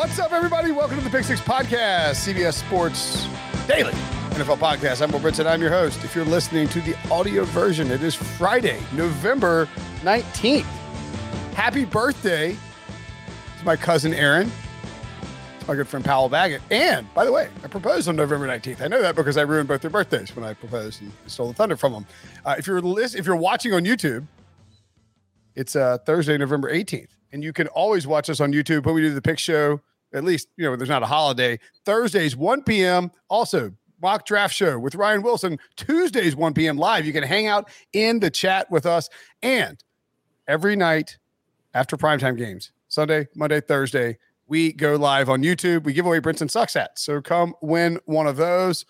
What's up, everybody? Welcome to the Pick Six Podcast, CBS Sports Daily NFL Podcast. I'm Will Brinson. I'm your host. If you're listening to the audio version, it is Friday, November 19th. Happy birthday to my cousin Aaron, my good friend Powell Baggett. And by the way, I proposed on November 19th. I know that because I ruined both their birthdays when I proposed and stole the thunder from them. Uh, if you're list- if you're watching on YouTube, it's uh, Thursday, November 18th. And you can always watch us on YouTube when we do the pick show. At least, you know, there's not a holiday. Thursdays, 1 p.m. Also, mock draft show with Ryan Wilson. Tuesdays, 1 p.m. live. You can hang out in the chat with us. And every night after primetime games, Sunday, Monday, Thursday, we go live on YouTube. We give away Brinson Sucks hats. So come win one of those.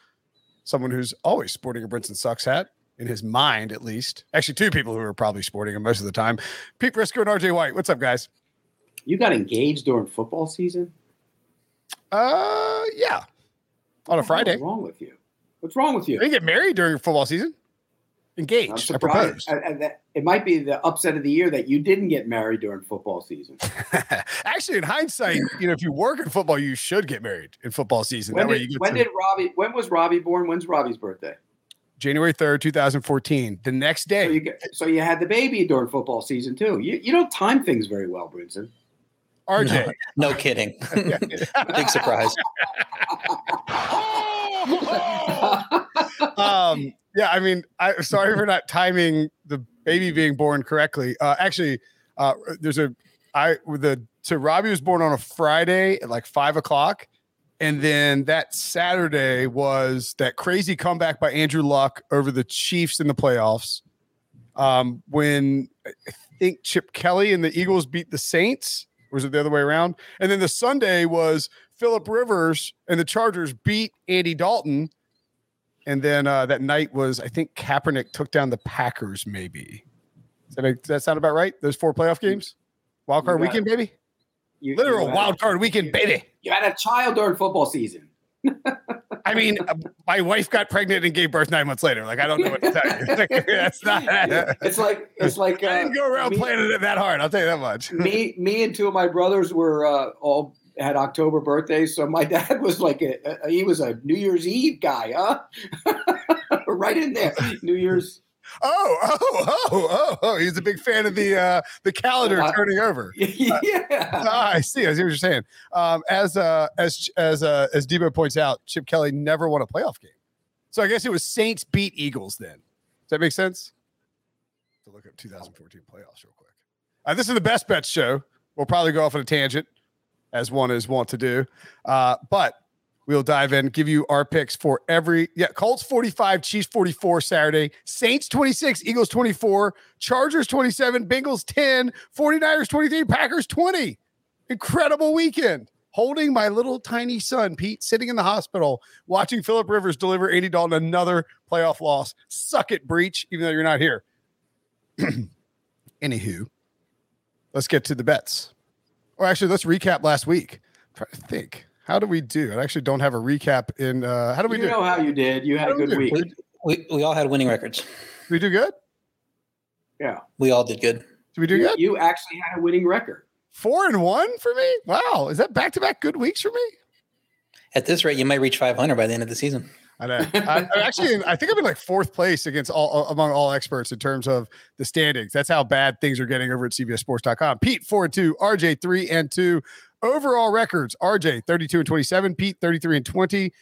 Someone who's always sporting a Brinson Sucks hat in his mind, at least. Actually, two people who are probably sporting him most of the time. Pete Briscoe and RJ White. What's up, guys? You got engaged during football season? Uh, yeah. On a Friday. What's wrong with you? What's wrong with you? They get married during football season. Engaged. I propose. I- that- it might be the upset of the year that you didn't get married during football season. Actually, in hindsight, you know, if you work in football, you should get married in football season. When that way did, you get when did Robbie? When was Robbie born? When's Robbie's birthday? January 3rd, 2014. The next day. So you get, so you had the baby during football season too. You you don't time things very well, Brinson. RJ. No kidding. Big surprise. um, yeah, I mean, I sorry for not timing the baby being born correctly. Uh, actually, uh, there's a I the so Robbie was born on a Friday at like five o'clock, and then that Saturday was that crazy comeback by Andrew Luck over the Chiefs in the playoffs. Um, when I think Chip Kelly and the Eagles beat the Saints, or was it the other way around? And then the Sunday was Philip Rivers and the Chargers beat Andy Dalton. And then uh, that night was, I think Kaepernick took down the Packers, maybe. Does that, make, does that sound about right? Those four playoff games? Wild card You got weekend, baby? You, Literal you wild card weekend, baby. You had a child during football season. I mean, uh, my wife got pregnant and gave birth nine months later. Like, I don't know what to tell you. Like, That's not. It's like it's like I uh, didn't go around me- planning it that hard. I'll tell you that much. me me and two of my brothers were uh, all had October birthdays. So my dad was like a, a he was a New Year's Eve guy, huh? right in there, New Year's. Oh, oh, oh, oh, oh. He's a big fan of the uh the calendar Uh, turning over. yeah. Ah, I see. I see what you're saying. Um, as uh, as as uh, as Debo points out, Chip Kelly never won a playoff game. So I guess it was Saints beat Eagles. Then does that make sense? To look up 2014 playoffs real quick. Uh, this is the best bets show. We'll probably go off on a tangent, as one is wont to do. Uh, but we'll dive in, give you our picks for every yeah. Colts 45, Chiefs 44 Saturday, Saints 26, Eagles 24, Chargers 27, Bengals 10, 49ers 23, Packers 20 incredible weekend. Holding my little tiny son, Pete, sitting in the hospital, watching Philip Rivers deliver Andy Dalton another playoff loss. Suck it, breach, even though you're not here. Anywho, let's get to the bets. Or actually, let's recap last week. try to think. How do we do? I actually don't have a recap in. Uh, how do we you do? You know how you did. You had How a do we good week. We, we all had winning records. Did we do good? Yeah. We all did good. Did we do You, good? you actually had a winning record. Four and one for me. Wow, is that back to back good weeks for me? At this rate, you might reach 500 by the end of the season. I know. I, I actually, I think I'm in like fourth place against all among all experts in terms of the standings. That's how bad things are getting over at CBSSports.com. Pete four and two, RJ three and two. Overall records: RJ 32 and 27, Pete 33 and 20.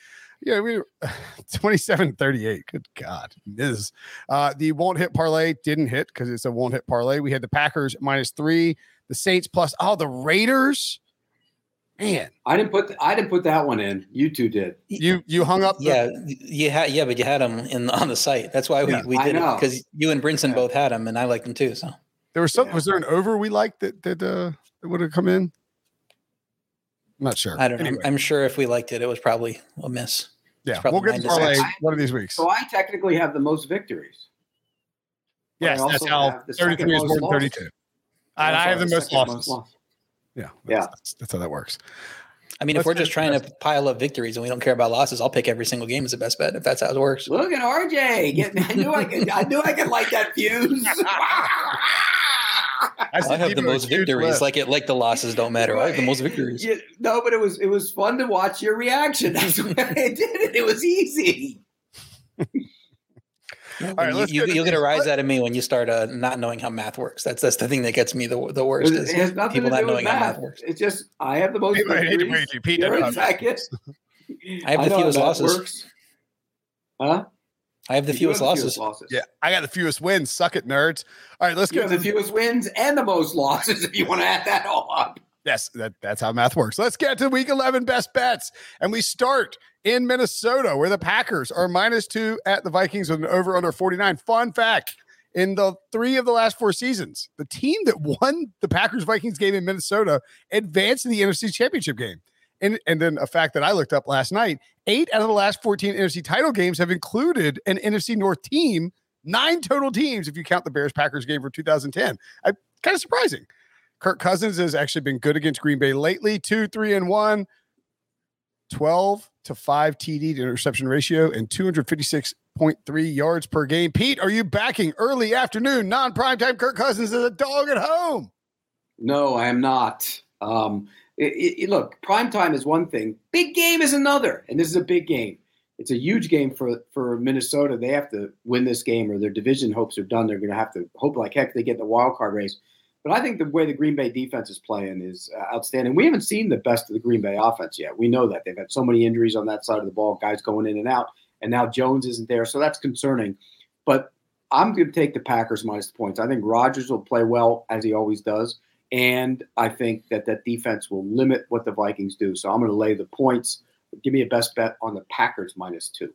Yeah, we 27 38. Good God. This uh the won't hit parlay didn't hit because it's a won't hit parlay. We had the Packers minus three, the Saints plus oh the Raiders. Man, I didn't put I didn't put that one in. You two did. You you hung up. The- yeah, you had yeah, but you had them in on the site. That's why we, Yeah, we did it because you and Brinson Yeah. both had them, and I liked them too. So There was some. Yeah. Was there an over we liked that that uh that would have come in? I'm not sure. I don't know. Anyway, I'm, I'm sure if we liked it, it was probably a miss. yeah, we'll get to parlay one of these weeks. So I technically have the most victories. yes, that's how have the second 33 is more than 32. And I have the most second losses. loss. Yeah, that's, Yeah. That's, that's how that works. I mean, Let's if we're just trying to pile up victories and we don't care about losses, I'll pick every single game as the best bet if that's how it works. Look at RJ. Getting, I knew I could. I knew I could light that fuse. I said have the most victories. list. Like it, like the losses don't matter. I have the most victories. Yeah, no, but it was it was fun to watch your reaction. That's why I did it. It was easy. Yeah, right, when let's you, get you, to will get a these. rise out of me when you start uh, not knowing how math works. That's that's the thing that gets me the the worst It is has nothing people to do with knowing how math. math works. It's just I have the most victories. wait, Pete, You're no, in second. I have the fewest losses. works. Huh? I have the You fewest have losses. losses. Yeah, I got the fewest wins. Suck it, nerds. All right, let's You get have the fewest wins and the most losses if you want to add that all up. Yes, that, that's how math works. Let's get to week 11 best bets. And we start in Minnesota, where the Packers are minus two at the Vikings with an over under 49. Fun fact in the three of the last four seasons, the team that won the Packers Vikings game in Minnesota advanced to the NFC Championship game. And, and then a fact that I looked up last night eight out of the last 14 NFC title games have included an NFC North team, nine total teams, if you count the Bears Packers game for 2010. I, kind of surprising. Kirk Cousins has actually been good against Green Bay lately, two, three, and one, 12 to five TD to interception ratio, and 256.3 yards per game. Pete, are you backing early afternoon, non primetime Kirk Cousins as a dog at home? No, I am not. Um, it, it- look, prime time is one thing. Big game is another, and this is a big game. It's a huge game for for Minnesota. They have to win this game, or their division hopes are done. They're going to have to hope like heck they get the wild card race. But I think the way the Green Bay defense is playing is uh, outstanding. We haven't seen the best of the Green Bay offense yet. We know that they've had so many injuries on that side of the ball, guys going in and out, and now Jones isn't there, so that's concerning. But I'm going to take the Packers minus the points. I think Rodgers will play well as he always does. And I think that that defense will limit what the Vikings do. So I'm going to lay the points. Give me a best bet on the Packers minus two.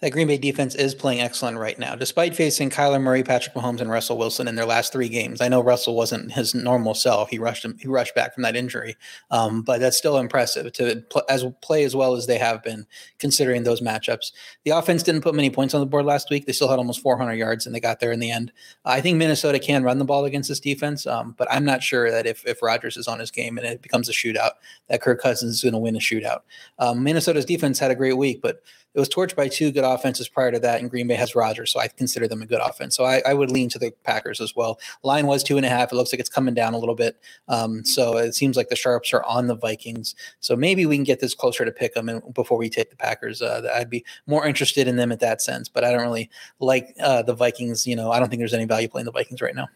That Green Bay defense is playing excellent right now, despite facing Kyler Murray, Patrick Mahomes, and Russell Wilson in their last three games. I know Russell wasn't his normal self; he rushed him, he rushed back from that injury, um, but that's still impressive to pl- as play as well as they have been, considering those matchups. The offense didn't put many points on the board last week; they still had almost 400 yards, and they got there in the end. I think Minnesota can run the ball against this defense, um, but I'm not sure that if if Rodgers is on his game and it becomes a shootout, that Kirk Cousins is going to win a shootout. Um, Minnesota's defense had a great week, but it was torched by two good offenses prior to that, and Green Bay has Rodgers, so I consider them a good offense. So I, I would lean to the Packers as well. Line was two and a half. It looks like it's coming down a little bit. Um, so it seems like the sharps are on the Vikings. So maybe we can get this closer to pick them and before we take the Packers. Uh, I'd be more interested in them at that sense, but I don't really like uh, the Vikings. You know, I don't think there's any value playing the Vikings right now.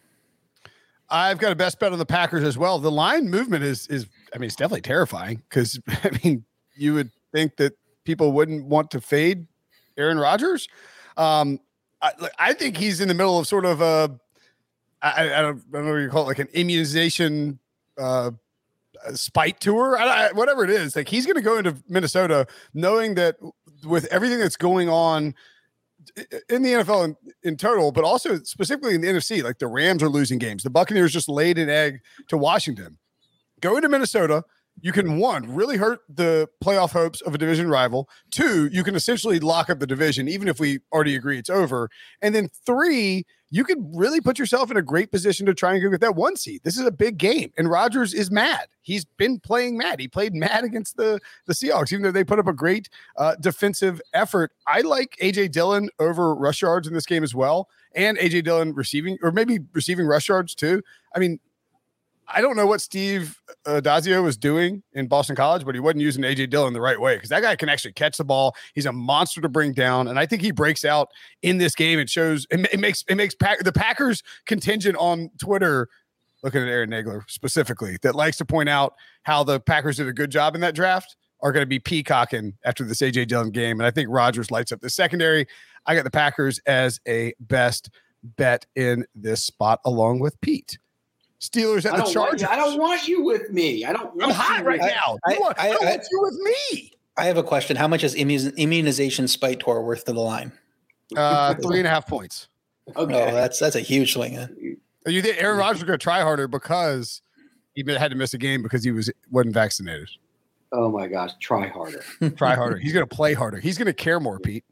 I've got a best bet on the Packers as well. The line movement is is I mean it's definitely terrifying because I mean you would think that people wouldn't want to fade Aaron Rodgers. Um, I, I think he's in the middle of sort of a I, I don't, I don't know what you call it like an immunization uh, spite tour, I, whatever it is. Like he's going to go into Minnesota knowing that with everything that's going on in the NFL in, in, total, but also specifically in the NFC, like the Rams are losing games. The Buccaneers just laid an egg to Washington. Go into Minnesota. You can one really hurt the playoff hopes of a division rival. Two, you can essentially lock up the division, even if we already agree it's over. And then three, you could really put yourself in a great position to try and get that one seed. This is a big game, and Rodgers is mad. He's been playing mad. He played mad against the the Seahawks, even though they put up a great uh, defensive effort. I like AJ Dillon over rush yards in this game as well, and AJ Dillon receiving or maybe receiving rush yards too. I mean, I don't know what Steve uh, Addazio was doing in Boston College, but he wasn't using AJ Dillon the right way because that guy can actually catch the ball. He's a monster to bring down, and I think he breaks out in this game. It shows it, it makes it makes the Packers contingent on Twitter. Looking at Aaron Nagler specifically, that likes to point out how the Packers did a good job in that draft, are going to be peacocking after this AJ Dillon game, and I think Rodgers lights up the secondary. I got the Packers as a best bet in this spot, along with Pete. Steelers at I the don't, want Chargers. you, I don't want you with me. I don't want I'm hot you right with- now. I- You want- I, I- don't I- want you with me. I have a question. How much is immu- immunization spite tour worth to the line? Uh, three and a half points. Okay. Oh, that's that's a huge swing. huh? You think Aaron Rodgers is going to try harder because he had to miss a game because he was wasn't vaccinated? oh my gosh, try harder. Try harder. He's going to play harder. He's going to care more, Pete.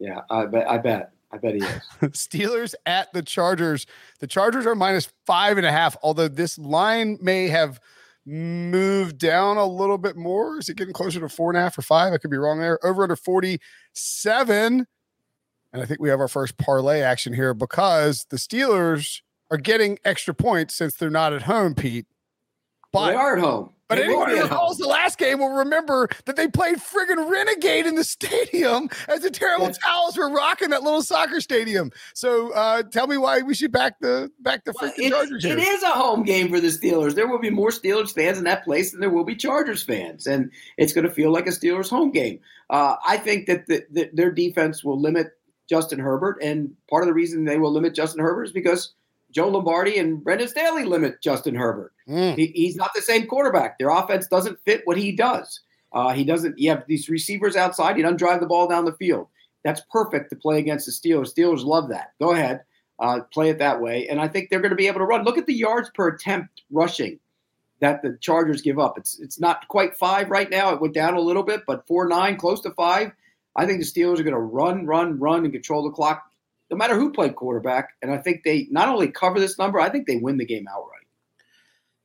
Yeah, I bet. I bet. I bet he is. Steelers at the Chargers. The Chargers are minus five and a half, although this line may have moved down a little bit more. Is it getting closer to four and a half or five? I could be wrong there. Over under 47. And I think we have our first parlay action here because the Steelers are getting extra points since they're not at home, Pete. Well, they are at home. but They anyone who recalls the last game will remember that they played friggin' Renegade in the stadium as the terrible towels were rocking that little soccer stadium. So uh, tell me why we should back the back the Well, freaking Chargers it is a home game for the Steelers. There will be more Steelers fans in that place than there will be Chargers fans, and it's going to feel like a Steelers home game. Uh, I think that the, the, their defense will limit Justin Herbert, and part of the reason they will limit Justin Herbert is because Joe Lombardi and Brandon Staley limit Justin Herbert. Mm. He, he's not the same quarterback. Their offense doesn't fit what he does. Uh, he doesn't. You have these receivers outside. He doesn't drive the ball down the field. That's perfect to play against the Steelers. Steelers love that. Go ahead, uh, play it that way, and I think they're going to be able to run. Look at the yards per attempt rushing that the Chargers give up. It's it's not quite five right now. It went down a little bit, but four nine, close to five. I think the Steelers are going to run, run, run, and control the clock, no matter who played quarterback. And I think they not only cover this number, I think they win the game outright.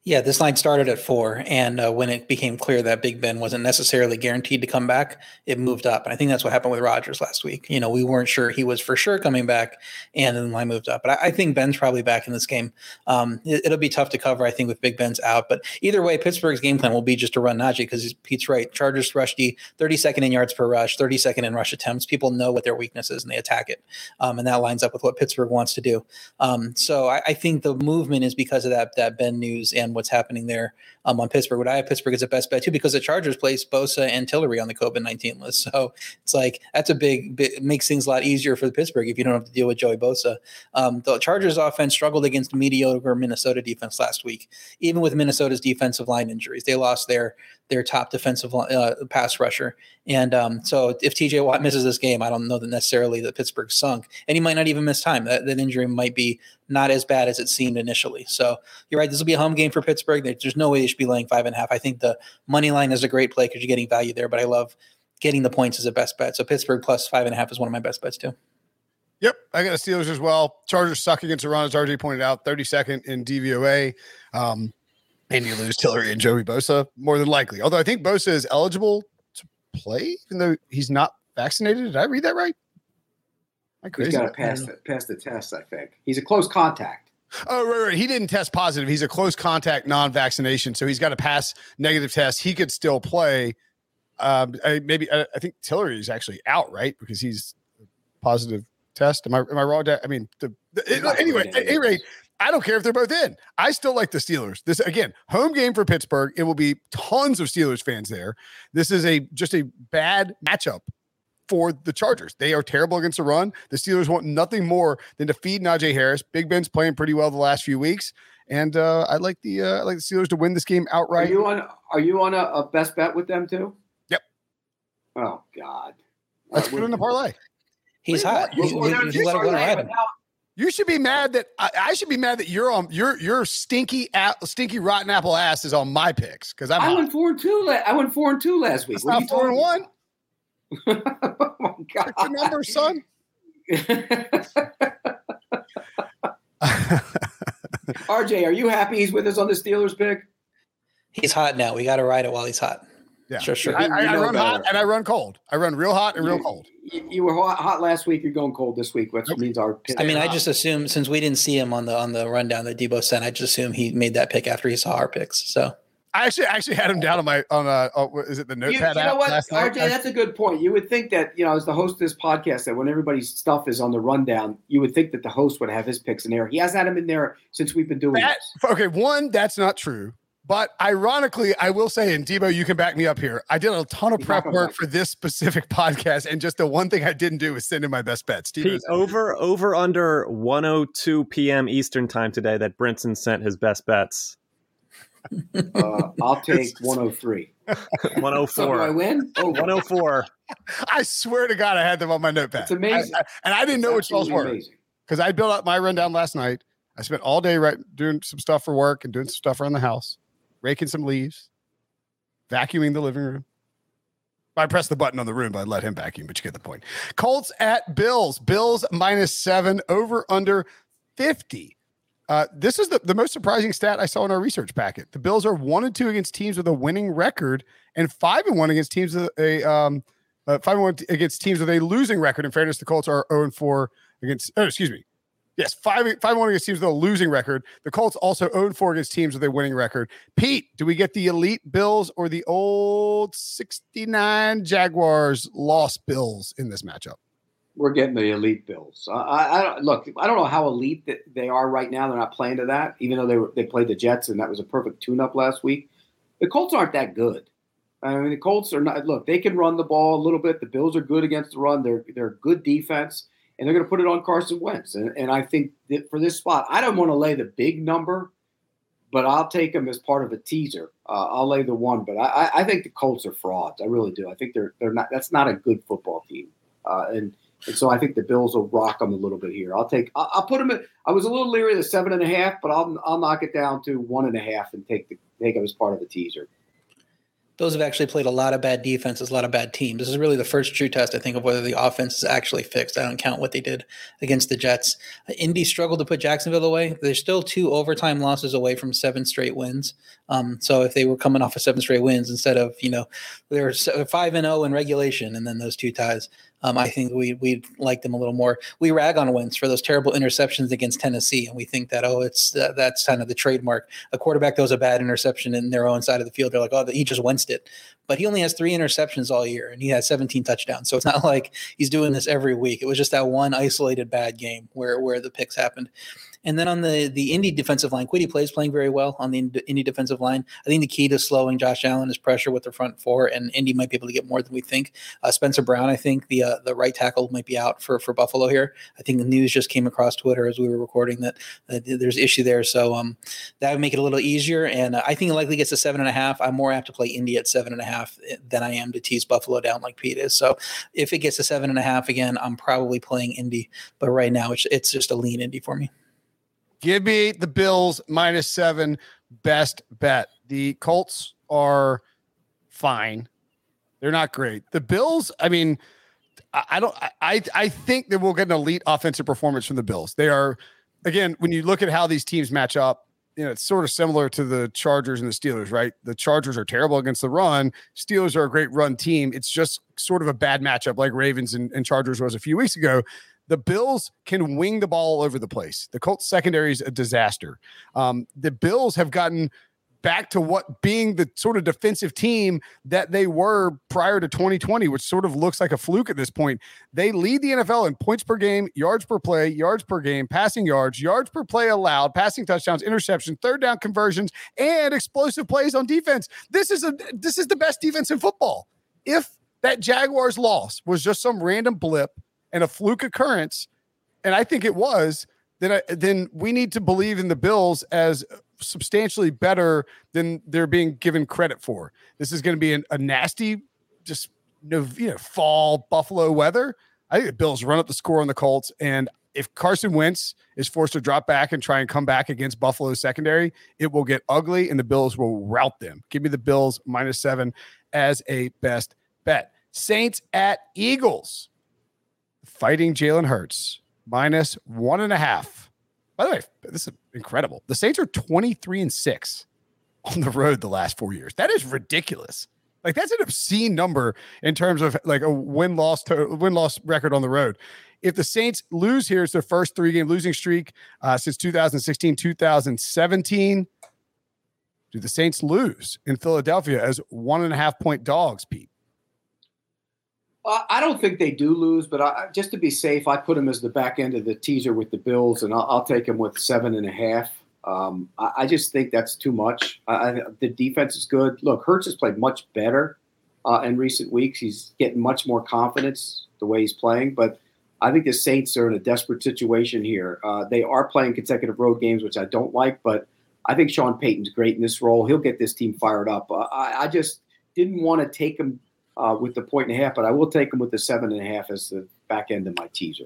Yeah, this line started at four, and uh, when it became clear that Big Ben wasn't necessarily guaranteed to come back, it moved up. And I think that's what happened with Rodgers last week. You know, we weren't sure he was for sure coming back, and then the line moved up. But I, I think Ben's probably back in this game. Um, it, will be tough to cover, I think, with Big Ben's out. But either way, Pittsburgh's game plan will be just to run Najee because Pete's right. Chargers rush D, 32nd in yards per rush, 32nd in rush attempts. People know what their weakness is and they attack it. Um, and that lines up with what Pittsburgh wants to do. Um, so I, I think the movement is because of that that Ben news and what's happening there um, on Pittsburgh. Would I have Pittsburgh as a best bet too? Because the Chargers place Bosa and Tillery on the COVID nineteen list, so it's like that's a big, big makes things a lot easier for Pittsburgh if you don't have to deal with Joey Bosa. Um, the Chargers offense struggled against mediocre Minnesota defense last week, even with Minnesota's defensive line injuries. They lost their their top defensive uh, pass rusher, and um, so if TJ Watt misses this game, I don't know that necessarily that Pittsburgh sunk, and he might not even miss time. That, that injury might be not as bad as it seemed initially. So you're right. This will be a home game for Pittsburgh. There's no way they should be laying five and a half. I think the money line is a great play because you're getting value there, but I love getting the points as a best bet. So Pittsburgh plus five and a half is one of my best bets too. Yep, I got the Steelers as well. Chargers suck against the run, as RJ pointed out, 32nd in DVOA. Um, and you lose Tillery and Joey Bosa more than likely. Although I think Bosa is eligible to play, even though he's not vaccinated. Did I read that right? Am I He's got to pass the, pass the test, I think. He's a close contact. Oh, right, right. He didn't test positive. He's a close contact, non-vaccination, so he's got to pass negative test. He could still play. Um, I, maybe I, I think Tillery is actually out, right? Because he's positive test. Am I am I wrong? I mean, the, the anyway. playing At any rate, I don't care if they're both in. I still like the Steelers. This again, home game for Pittsburgh. It will be tons of Steelers fans there. This is a just a bad matchup for the Chargers. They are terrible against the run. The Steelers want nothing more than to feed Najee Harris. Big Ben's playing pretty well the last few weeks, and uh, I like the uh, I like the Steelers to win this game outright. Are outright. you on? Are you on a, a best bet with them too? Yep. Oh God. Let's Uh, put it in the parlay. He's hot. what? You, Well, you- they're you just let, let him ride but him. Now- You should be mad that I, I should be mad that you're on your your stinky stinky rotten apple ass is on my picks because I'm I hot. went four and two. La- I went four and two last week. It's What not four and one. talking about? oh my God. Pick the number, son. RJ, are you happy he's with us on the Steelers pick? He's hot now. We got to ride it while he's hot. Yeah, Sure, sure. I, I, I know run hot and I run cold. I run real hot and real You- cold. You, you were hot, hot last week. You're going cold this week, which means our. I mean, I just assume since we didn't see him on the on the rundown that Debo sent, I just assume he made that pick after he saw our picks. So I actually actually had him down on my on uh oh, is it the You, you know app what, last night? RJ? That's a good point. You would think that you know, as the host of this podcast, that when everybody's stuff is on the rundown, you would think that the host would have his picks in there. He hasn't had them in there since we've been doing That- this. okay, one, that's not true. But ironically, I will say, and Debo, you can back me up here. I did a ton of prep work for this specific podcast, and just the one thing I didn't do was send in my best bets. Debo, Pete, over over under 102 p.m. Eastern time today that Brinson sent his best bets. Uh, I'll take 103. So do I win? Oh, 104. I swear to God, I had them on my notepad. It's amazing. I- I- and I didn't know which balls were because I built up my rundown last night. I spent all day right doing some stuff for work and doing some stuff around the house, raking some leaves, vacuuming the living room. I pressed the button on the room, but I let him vacuum, but you get the point. Colts at Bills. Bills minus seven, over under 50. Uh, this is the, the most surprising stat I saw in our research packet. The Bills are one and two against teams with a winning record and five and one against teams with a um, uh, five and one against teams with a losing record. In fairness, the Colts are 0 and 4 against, oh, excuse me. Yes, five, five one against teams with a losing record. The Colts also own 4 against teams with a winning record. Pete, do we get the elite Bills or the old 69 Jaguars lost Bills in this matchup? We're getting the elite Bills. I, I, I look. I don't know how elite they are right now. They're not playing to that, even though they were, they played the Jets and that was a perfect tune-up last week. The Colts aren't that good. I mean, the Colts are not. Look, they can run the ball a little bit. The Bills are good against the run. They're they're good defense, and they're going to put it on Carson Wentz. And, and I think that for this spot, I don't want to lay the big number, but I'll take them as part of a teaser. Uh, I'll lay the one, but I, I- think the Colts are frauds. I really do. I think they're they're not. That's not a good football team, uh, and and so I think the Bills will rock them a little bit here. I'll take. I'll, I'll put them. At, I was a little leery of the seven and a half, but I'll I'll knock it down to one and a half and take the take them as part of a teaser. Bills have actually played a lot of bad defenses, a lot of bad teams. This is really the first true test, I think, of whether the offense is actually fixed. I don't count what they did against the Jets. Indy struggled to put Jacksonville away. They're still two overtime losses away from seven straight wins. Um, so if they were coming off of seven straight wins instead of you know they're five and zero in regulation, and then those two ties, um, I think we we like them a little more. We rag on Wentz for those terrible interceptions against Tennessee, and we think that oh, it's uh, that's kind of the trademark. A quarterback throws a bad interception in their own side of the field, they're like, oh, he just Wentzed it. But he only has three interceptions all year, and he has 17 touchdowns. So it's not like he's doing this every week. It was just that one isolated bad game where where the picks happened. And then on the the Indy defensive line, Kwity plays playing very well on the Ind- Indy defensive line. I think the key to slowing Josh Allen is pressure with the front four, and Indy might be able to get more than we think. Uh, Spencer Brown, I think the uh, the right tackle might be out for for Buffalo here. I think the news just came across Twitter as we were recording that uh, there's issue there, so um, that would make it a little easier. And uh, I think it likely gets to seven and a half. I'm more apt to play Indy at seven and a half eh, than I am to tease Buffalo down like Pete is. So if it gets to seven and a half again, I'm probably playing Indy. But right now, it's it's just a lean Indy for me. Give me the Bills minus seven. Best bet. The Colts are fine. They're not great. The Bills, I mean, I, don't I I think that we'll get an elite offensive performance from the Bills. They are again, when you look at how these teams match up, you know, it's sort of similar to the Chargers and the Steelers, right? The Chargers are terrible against the run. Steelers are a great run team. It's just sort of a bad matchup like Ravens and, and Chargers was a few weeks ago. The Bills can wing the ball all over the place. The Colts secondary is a disaster. Um, the Bills have gotten back to what being the sort of defensive team that they were prior to 2020, which sort of looks like a fluke at this point. They lead the NFL in points per game, yards per play, yards per game, passing yards, yards per play allowed, passing touchdowns, interception, third down conversions, and explosive plays on defense. This is a this is the best defense in football. If that Jaguars loss was just some random blip and a fluke occurrence, and I think it was, then I, then we need to believe in the Bills as substantially better than they're being given credit for. This is going to be an, a nasty, just you know, fall Buffalo weather. I think the Bills run up the score on the Colts, and if Carson Wentz is forced to drop back and try and come back against Buffalo's secondary, it will get ugly, and the Bills will rout them. Give me the Bills minus seven as a best bet. Saints at Eagles, fighting Jalen Hurts minus one and a half. By the way, this is incredible. The Saints are 23 and 6 on the road the last four years. That is ridiculous. Like that's an obscene number in terms of like a win loss to win loss record on the road. If the Saints lose here, it's their first three game losing streak uh, since 2016, 2017. Do the Saints lose in Philadelphia as one and a half point dogs, Pete? Uh, I don't think they do lose, but I, just to be safe, I put them as the back end of the teaser with the Bills, and I'll, I'll take them with seven and a half. Um, I, I, just think that's too much. I, the defense is good. Look, Hurts has played much better uh, in recent weeks. He's getting much more confidence the way he's playing, but I think the Saints are in a desperate situation here. Uh, they are playing consecutive road games, which I don't like, but I think Sean Payton's great in this role. He'll get this team fired up. Uh, I, I, just didn't want to take him uh, with the point and a half, but I will take them with the seven and a half as the back end of my teaser.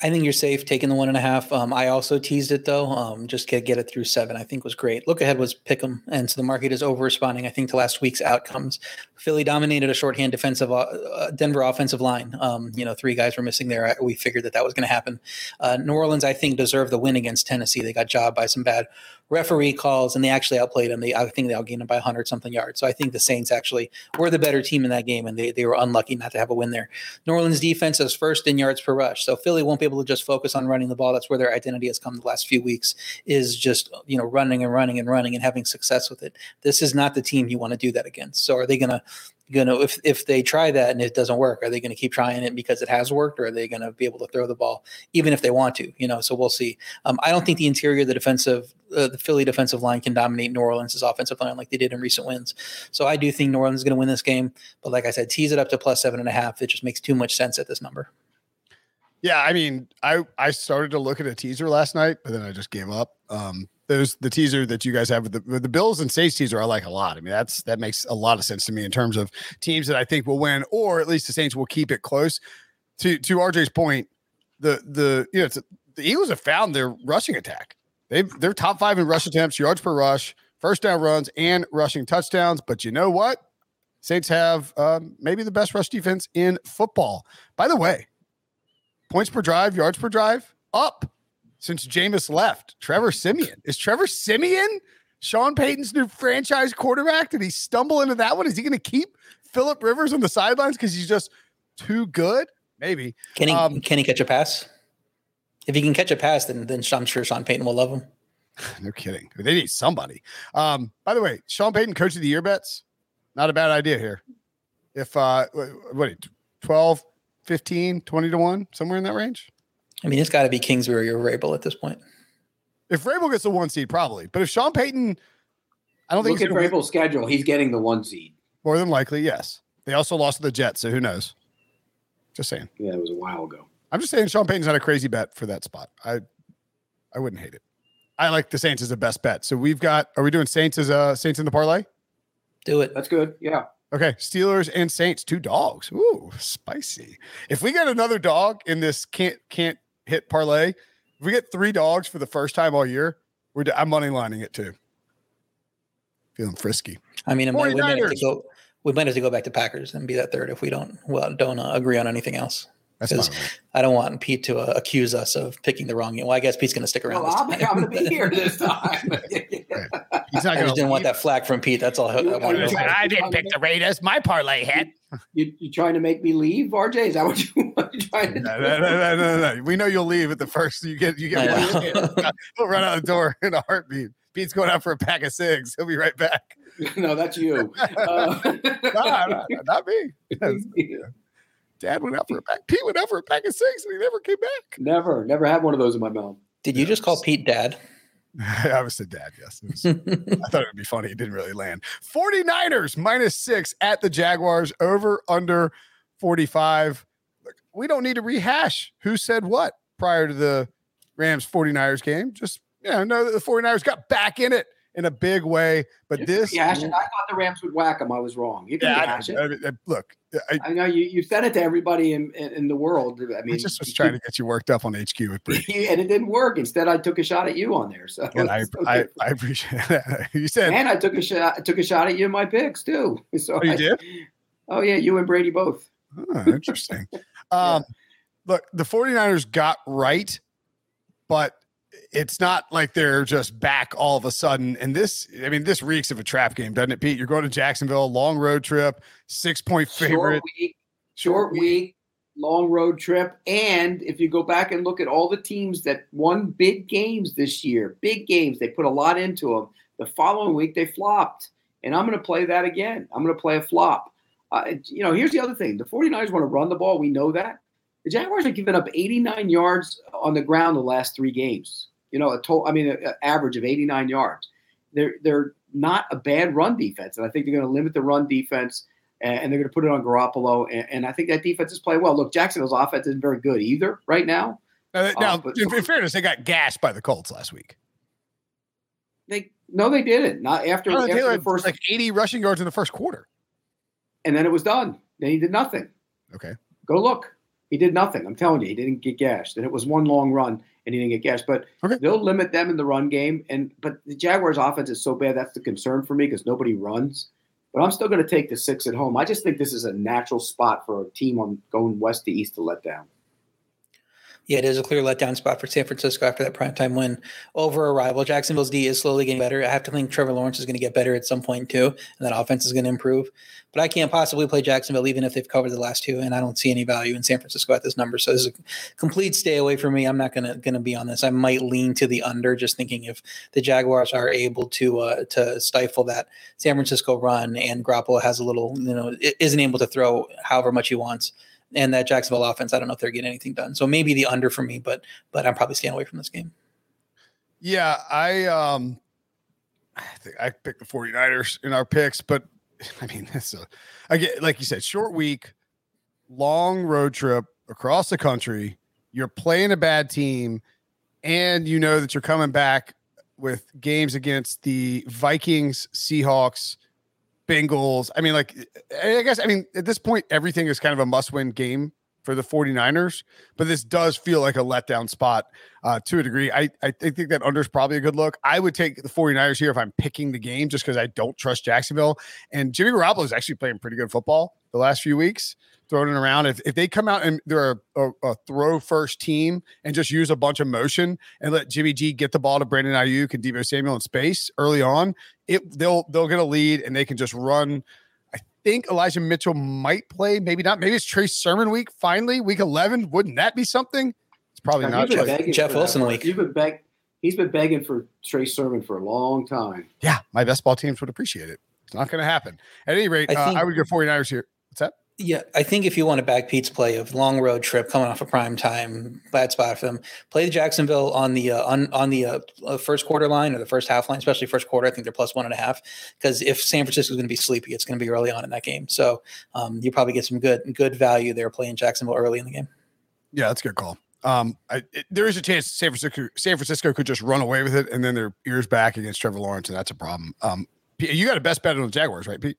I think you're safe taking the one and a half. Um, I also teased it though, um, just to get it through seven. I think was great. Look ahead was pick 'em, and so the market is over responding. I think to last week's outcomes. Philly dominated a shorthand defensive, uh, uh, Denver offensive line. Um, you know, three guys were missing there. We figured that that was going to happen. Uh, New Orleans, I think, deserved the win against Tennessee. They got jobbed by some bad referee calls, and they actually outplayed them. They, I think they outgained them by 100 something yards. So I think the Saints actually were the better team in that game, and they, they were unlucky not to have a win there. New Orleans defense is first in yards per rush, so Philly won't be able to just focus on running the ball. That's where their identity has come the last few weeks is just you know running and running and running and having success with it. This is not the team you want to do that against. So are they going to you know if if they try that and it doesn't work are they going to keep trying it because it has worked or are they going to be able to throw the ball even if they want to you know? So we'll see. Um, i don't think the interior the defensive uh, the philly defensive line can dominate new orleans' offensive line like they did in recent wins. So i do think new orleans is going to win this game but like i said tease it up to plus seven and a half it just makes too much sense at this number. Yeah i mean i i started to look at a teaser last night but then i just gave up. Um those the teaser that you guys have with the, the Bills and Saints teaser I like a lot. I mean that's that makes a lot of sense to me in terms of teams that I think will win or at least the Saints will keep it close. To to RJ's point, the the you know the Eagles have found their rushing attack. They they're top five in rush attempts, yards per rush, first down runs, and rushing touchdowns. But you know what? Saints have um, maybe the best rush defense in football. By the way, points per drive, yards per drive, up since Jameis left. Trevor Siemian. Is Trevor Siemian Sean Payton's new franchise quarterback? Did he stumble into that one? Is he going to keep Philip Rivers on the sidelines because he's just too good? Maybe. Can he um, can he catch a pass? If he can catch a pass, then then I'm sure Sean Payton will love him. No kidding. They need somebody. Um, by the way, Sean Payton, coach of the year bets. Not a bad idea here. If uh what 12, 15, 20 to 1, somewhere in that range. I mean, it's got to be Kingsbury or Vrabel at this point. If Vrabel gets the one seed, probably. But if Sean Payton, I don't Look think at Vrabel's schedule. He's getting the one seed. More than likely, yes. They also lost to the Jets, so who knows? Just saying. Yeah, it was a while ago. I'm just saying Sean Payton's not a crazy bet for that spot. I I wouldn't hate it. I like the Saints as the best bet. So we've got are we doing Saints as a Saints in the parlay? Do it. That's good. Yeah. Okay, Steelers and Saints, two dogs. Ooh, spicy. If we get another dog in this can't can't hit parlay, if we get three dogs for the first time all year, we're I'm money lining it too. Feeling frisky. I mean, we might, have to go, we might have to go back to Packers and be that third if we don't well don't uh, agree on anything else. Because I don't want Pete to uh, accuse us of picking the wrong game. Well, I guess Pete's going to stick around. Well, I'm, I'm going to be here this time. He's not I just didn't want that flag from Pete. That's all. I, I, I didn't pick the Raiders. My parlay hit. You, you trying to make me leave, RJ? Is that what you are trying to no, no, no, no, no, We know you'll leave at the first. You get you get. He'll run out the door in a heartbeat. Pete's going out for a pack of cigs. He'll be right back. no, that's you. Uh, no, no, not me. Dad went out for a pack. Pete went out for a pack of six, and he never came back. Never, never had one of those in my mouth. Did you just call Pete dad? I was a dad, yes. Was, I thought it would be funny. It didn't really land. 49ers minus six at the Jaguars, over under 45. Look, we don't need to rehash who said what prior to the Rams 49ers game. Just, you know, know that the 49ers got back in it in a big way. But this, yeah, I thought the Rams would whack them. I was wrong. You can yeah, I, I, look, I, I, know you, you said it to everybody in, in, in the world. I mean, I just was trying to get you worked up on HQ with Brady, and it didn't work. Instead, I took a shot at you on there. So I, I, I, appreciate that. You said, and I took a shot. I took a shot at you in my picks too. So oh, you did? Oh yeah, you and Brady both. Oh, interesting. um. Look, the 49ers got right, but it's not like they're just back all of a sudden. And this, I mean, this reeks of a trap game, doesn't it, Pete? You're going to Jacksonville, long road trip, six point favorite. Short week, short week, long road trip. And if you go back and look at all the teams that won big games this year, big games, they put a lot into them. The following week, they flopped. And I'm going to play that again. I'm going to play a flop. Uh, you know, here's the other thing the 49ers want to run the ball. We know that. The Jaguars have given up 89 yards on the ground the last three games. You know, a total, I mean, an average of 89 yards. They're they're not a bad run defense, and I think they're going to limit the run defense, and, they're going to put it on Garoppolo, and, and, I think that defense is playing well. Look, Jacksonville's offense isn't very good either right now. Uh, now, uh, in, in fairness, they got gashed by the Colts last week. They no, they didn't. Not after, no, after the first like 80 rushing yards in the first quarter, and then it was done. Then he did nothing. Okay, go look. He did nothing. I'm telling you, he didn't get gashed. And it was one long run and he didn't get gashed. But okay. they'll limit them in the run game. And but the Jaguars offense is so bad, that's the concern for me because nobody runs. But I'm still going to take the six at home. I just think this is a natural spot for a team on going west to east to let down yeah, it is a clear letdown spot for San Francisco after that primetime win over a rival. Jacksonville's D is slowly getting better. I have to think Trevor Lawrence is going to get better at some point too, and that offense is going to improve. But I can't possibly play Jacksonville even if they've covered the last two, and I don't see any value in San Francisco at this number. So this is a complete stay away from me. I'm not gonna gonna be on this. I might lean to the under, just thinking if the Jaguars are able to uh, to stifle that San Francisco run, and Garoppolo has a little, you know, isn't able to throw however much he wants and that Jacksonville offense, I don't know if they're getting anything done. So maybe the under for me, but but I'm probably staying away from this game. Yeah, I um I think I picked the 49ers in our picks, but I mean, it's a I get like you said, short week, long road trip across the country. You're playing a bad team, and you know that you're coming back with games against the Vikings, Seahawks, Bengals. I mean, like, I guess, I mean, at this point, everything is kind of a must win game for the 49ers, but this does feel like a letdown spot uh, to a degree. I, I think that under is probably a good look. I would take the 49ers here if I'm picking the game just because I don't trust Jacksonville. And Jimmy Garoppolo is actually playing pretty good football the last few weeks throwing it around. If, if they come out and they're a, a, a, throw first team and just use a bunch of motion and let Jimmy G get the ball to Brandon Aiyuk and Deebo Samuel in space early on, it they'll they'll get a lead and they can just run. I think Elijah Mitchell might play, maybe not. Maybe it's Trey Sermon week finally, week eleven. Wouldn't that be something? It's probably now, not. Jeff, Jeff Wilson week. You've been beg- he's been begging for Trey Sermon for a long time. Yeah, my best ball teams would appreciate it. It's not going to happen. At any rate, I, uh, I would go 49ers here. What's that? Yeah, I think if you want to back Pete's play of long road trip coming off a of prime time, bad spot for them. Play the Jacksonville on the uh, on on the uh, uh, first quarter line or the first half line, especially first quarter. I think they're plus one and a half because if San Francisco is going to be sleepy, it's going to be early on in that game. So um, you probably get some good good value there playing Jacksonville early in the game. Yeah, that's a good call. Um, I, it, there is a chance San Francisco San Francisco could just run away with it, and then their ears back against Trevor Lawrence, and that's a problem. Um, you got a best bet on the Jaguars, right, Pete?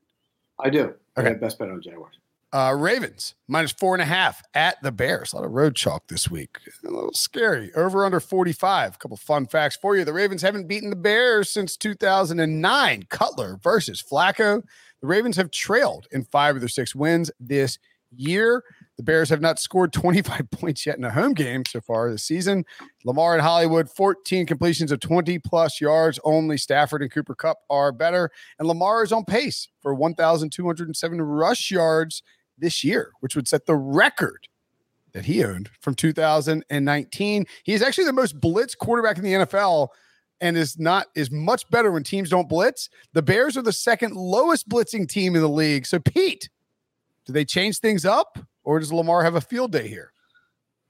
I do. Okay, I best bet on the Jaguars. Uh, Ravens minus four and a half at the Bears. A lot of road chalk this week. A little scary. Over under 45. A couple fun facts for you. The Ravens haven't beaten the Bears since 2009. Cutler versus Flacco. The Ravens have trailed in five of their six wins this year. The Bears have not scored 25 points yet in a home game so far this season. Lamar and Hollywood, 14 completions of 20 plus yards. Only Stafford and Cooper Kupp are better. And Lamar is on pace for 1,207 rush yards this year, which would set the record that he owned from 2019. He is actually the most blitz quarterback in the NFL and is not is much better when teams don't blitz. The Bears are the second lowest blitzing team in the league. So Pete, do they change things up or does Lamar have a field day here?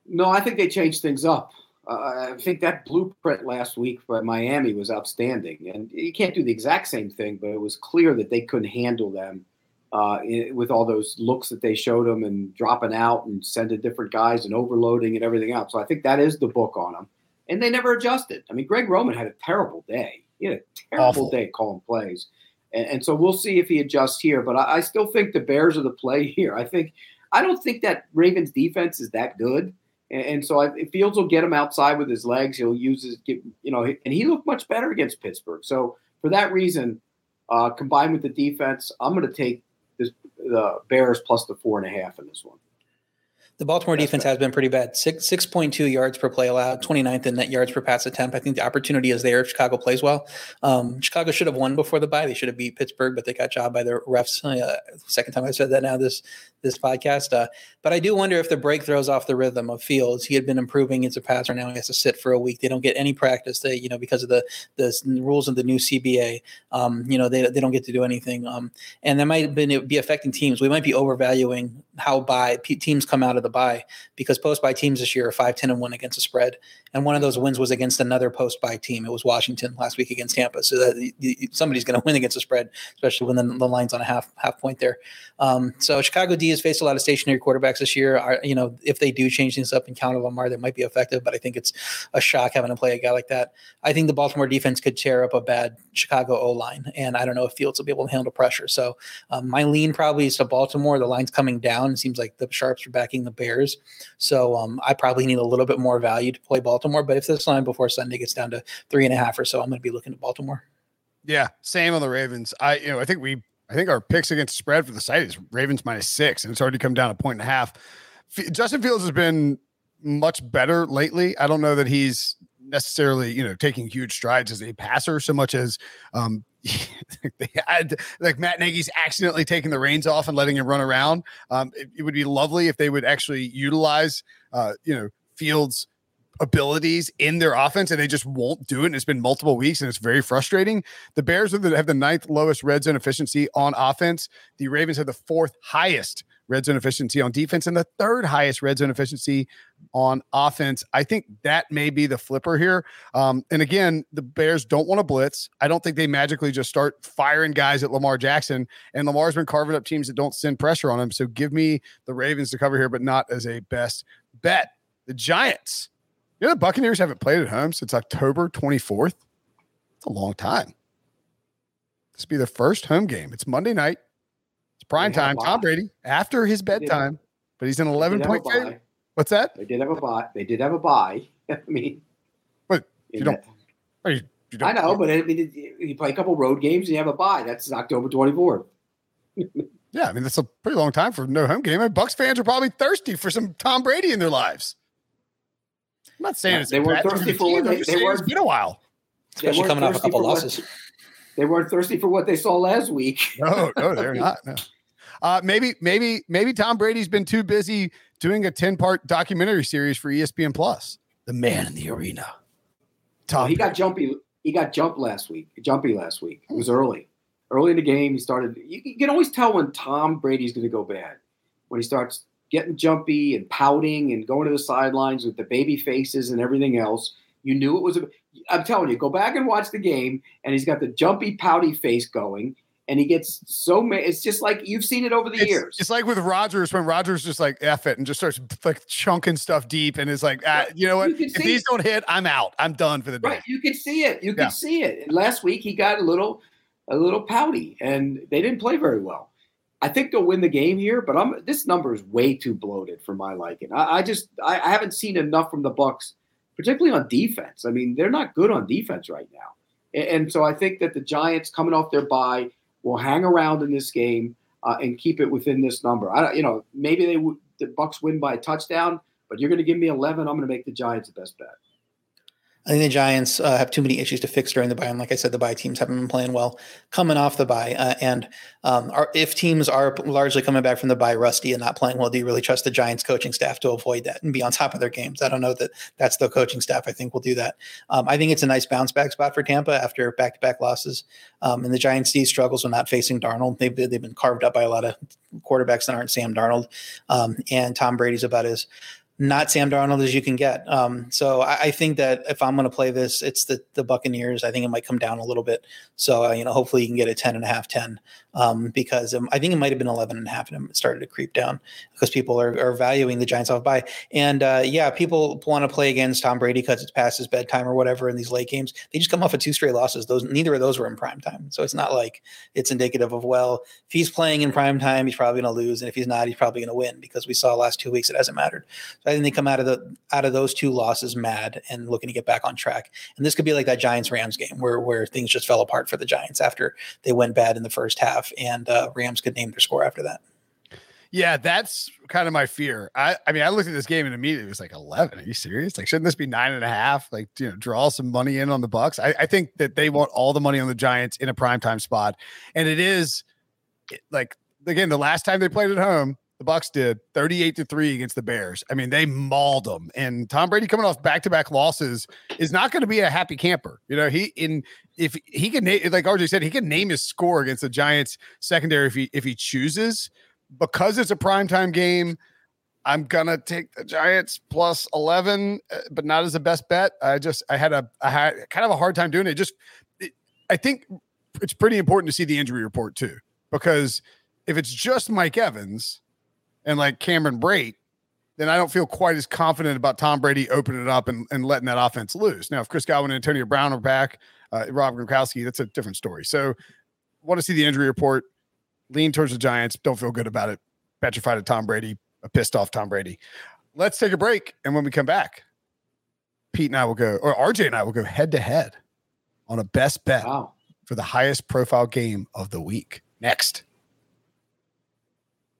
No, I think they changed things up. Uh, I think that blueprint last week by Miami was outstanding. And you can't do the exact same thing, but it was clear that they couldn't handle them uh, with all those looks that they showed him and dropping out and sending different guys and overloading and everything else. So I think that is the book on them. And they never adjusted. I mean, Greg Roman had a terrible day. He had a terrible Awful. day calling plays. And, and, so we'll see if he adjusts here. But I, I still think the Bears are the play here. I think I don't think that Ravens defense is that good. And, and so I, Fields will get him outside with his legs. He'll use his, you know, and he looked much better against Pittsburgh. So for that reason, uh, combined with the defense, I'm going to take the Bears plus the four and a half in this one. The Baltimore That's defense bad. has been pretty bad. Six six point two yards per play allowed, 29th in net yards per pass attempt. I think the opportunity is there if Chicago plays well. Um, Chicago should have won before the bye. They should have beat Pittsburgh, but they got jobbed by the refs. Uh, second time I said that now this this podcast. Uh, but I do wonder if the break throws off the rhythm of Fields. He had been improving as a passer. Now he has to sit for a week. They don't get any practice. They, you know, because of the the rules of the new CBA. Um, you know, they, they don't get to do anything. Um, and that might have been be affecting teams. We might be overvaluing how bye p- teams come out of the bye because post bye teams this year are 5 10 and 1 against the spread and one of those wins was against another post bye team. It was washington last week against tampa. So that somebody's going to win against the spread especially when the, the line's on a half half point there. Um, so chicago d has faced a lot of stationary quarterbacks this year. Are, you know if they do change things up and counter lamar they might be effective but i think it's a shock having to play a guy like that. I think the baltimore defense could tear up a bad chicago o line and i don't know if fields will be able to handle pressure. So um, my lean probably is to baltimore. The line's coming down. It seems like the sharps are backing the bears. So um, I probably need a little bit more value to play Baltimore. But if this line before Sunday gets down to three and a half or so, I'm going to be looking at Baltimore. Yeah, same on the Ravens. I you know I think we I think our picks against spread for the site is Ravens minus six, and it's already come down a point and a half. F- Justin Fields has been much better lately. I don't know that he's necessarily you know taking huge strides as a passer so much as um they had like Matt Nagy's accidentally taking the reins off and letting him run around. Um, it, it would be lovely if they would actually utilize uh you know Fields abilities in their offense and they just won't do it. And it's been multiple weeks and it's very frustrating. The Bears the, have the ninth lowest red zone efficiency on offense. The Ravens have the fourth highest red zone efficiency on defense and the third highest red zone efficiency on offense. I think that may be the flipper here. Um, and again, the Bears don't want to blitz. I don't think they magically just start firing guys at Lamar Jackson. And Lamar's been carving up teams that don't send pressure on him. So give me the Ravens to cover here, but not as a best bet. The Giants. You know, the Buccaneers haven't played at home since October 24th. It's a long time. This will be their first home game. It's Monday night. It's prime time. Tom. Brady after his bedtime, but he's an They 11 did have a point favorite. What's that? They did have a bye. They did have a bye. I mean, But you don't- you- you I don't- know, but I mean, you play a couple road games and you have a bye. That's October 24th. Yeah, I mean that's a pretty long time for no home game. And Bucks fans are probably thirsty for some Tom Brady in their lives. I'm not saying Yeah, it's they a weren't thirsty for what I'm they- they weren't- It's been a while. Especially weren't coming off a couple for what- losses. They weren't thirsty for what they saw last week. No, no, they're not. No. Uh, maybe, maybe, maybe Tom Brady's been too busy doing a 10 part documentary series for ESPN Plus. The man in the arena. Tom Well, he got jumpy. He got jumped last week. Jumpy last week. It was early. Early in the game, he started. You, you can always tell when Tom Brady's going to go bad when he starts getting jumpy and pouting and going to the sidelines with the baby faces and everything else. You knew it was. A, I'm telling you, go back and watch the game, and he's got the jumpy, pouty face going, and he gets so. Ma- it's just like you've seen it over the it's, years. it's like with Rodgers when Rodgers just like F it and just starts like chunking stuff deep and is like, ah, you know what? you If these it. don't hit, I'm out. I'm done for the day. Right, you could see it. You could Yeah. see it. And last week he got a little, a little pouty, and they didn't play very well. I think they'll win the game here, but I'm this number is way too bloated for my liking. I, I just I, I haven't seen enough from the Bucks, particularly on defense. I mean, they're not good on defense right now, and, and so I think that the Giants coming off their bye will hang around in this game uh, and keep it within this number. I you know, maybe they the Bucks win by a touchdown, but you're going to give me 11. I'm going to make the Giants the best bet. I think the Giants uh, have too many issues to fix during the bye, and like I said, the bye teams haven't been playing well coming off the bye. Uh, and um, are, if teams are largely coming back from the bye rusty and not playing well, do you really trust the Giants coaching staff to avoid that and be on top of their games? I don't know that that's the coaching staff. I think will do that. Um, I think it's a nice bounce back spot for Tampa after back to back losses. Um, and the Giants' D struggles when not facing Darnold. They've they've been carved up by a lot of quarterbacks that aren't Sam Darnold, um, and Tom Brady's about as not Sam Darnold as you can get. Um, so I, I think that if I'm going to play this, it's the the Buccaneers. I think it might come down a little bit. So uh, you know, hopefully you can get a 10 and a half, 10, um, because um, I think it might have been 11 and a half, and it started to creep down because people are, are valuing the Giants off bye. And uh, yeah, people want to play against Tom Brady because it's past his bedtime or whatever in these late games. They just come off of two straight losses. Those neither of those were in prime time, so it's not like it's indicative of well, if he's playing in prime time, he's probably going to lose, and if he's not, he's probably going to win because we saw last two weeks it hasn't mattered. So I think they come out of the out of those two losses mad and looking to get back on track. And this could be like that Giants Rams game where where things just fell apart for the Giants after they went bad in the first half, and uh, Rams could name their score after that. Yeah, that's kind of my fear. I, I mean, I looked at this game and immediately it was like 11. Are you serious? Like, shouldn't this be nine and a half? Like, you know, draw some money in on the Bucks. I, I think that they want all the money on the Giants in a primetime spot. And it is like, again, the last time they played at home, the Bucks did 38 to 3 against the Bears. I mean, they mauled them. And Tom Brady coming off back-to-back losses is not going to be a happy camper. You know, he in if he can like RJ said, he can name his score against the Giants secondary if he if he chooses because it's a primetime game, I'm gonna take the Giants plus 11, uh, but not as a best bet. I just I had a I had kind of a hard time doing it. Just it, I think it's pretty important to see the injury report too, because if it's just Mike Evans and like Cameron Brate, then I don't feel quite as confident about Tom Brady opening it up and, and letting that offense loose. Now, if Chris Godwin and Antonio Brown are back, uh, Rob Gronkowski, that's a different story. So, want to see the injury report lean towards the Giants. Don't feel good about it. Petrified of Tom Brady, a pissed off Tom Brady. Let's take a break. And when we come back, Pete and I will go, or RJ and I will go head to head on a best bet wow. for the highest profile game of the week. Next.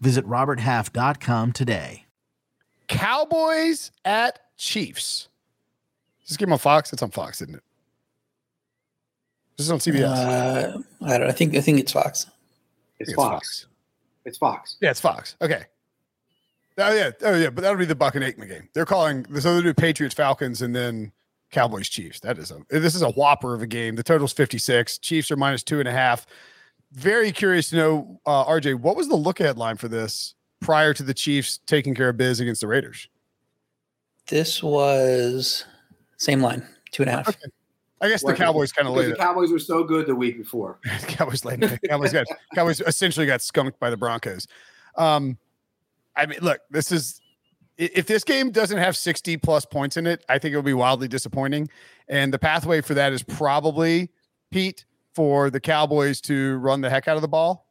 Visit RobertHalf.com today. Cowboys at Chiefs. Is this game on Fox? It's on Fox, isn't it? This is on CBS. Uh, I don't. I think. I think it's Fox. It's, Fox. Fox. It's Fox. Yeah, it's Fox. Okay. Oh yeah, oh yeah, but that'll be the Buck and Aikman game. They're calling this other new Patriots Falcons and then Cowboys Chiefs. That is a this is a whopper of a game. The total's 56. Chiefs are minus two and a half. Very curious to know, uh, RJ, what was the look ahead line for this prior to the Chiefs taking care of biz against the Raiders? This was same line, two and a half. Okay. I guess the Cowboys kind of laid. The Cowboys were so good the week before. Cowboys laid. Cowboys got Cowboys essentially got skunked by the Broncos. Um, I mean, look, this is if this game doesn't have 60 plus points in it, I think it'll be wildly disappointing. And the pathway for that is probably Pete for the Cowboys to run the heck out of the ball.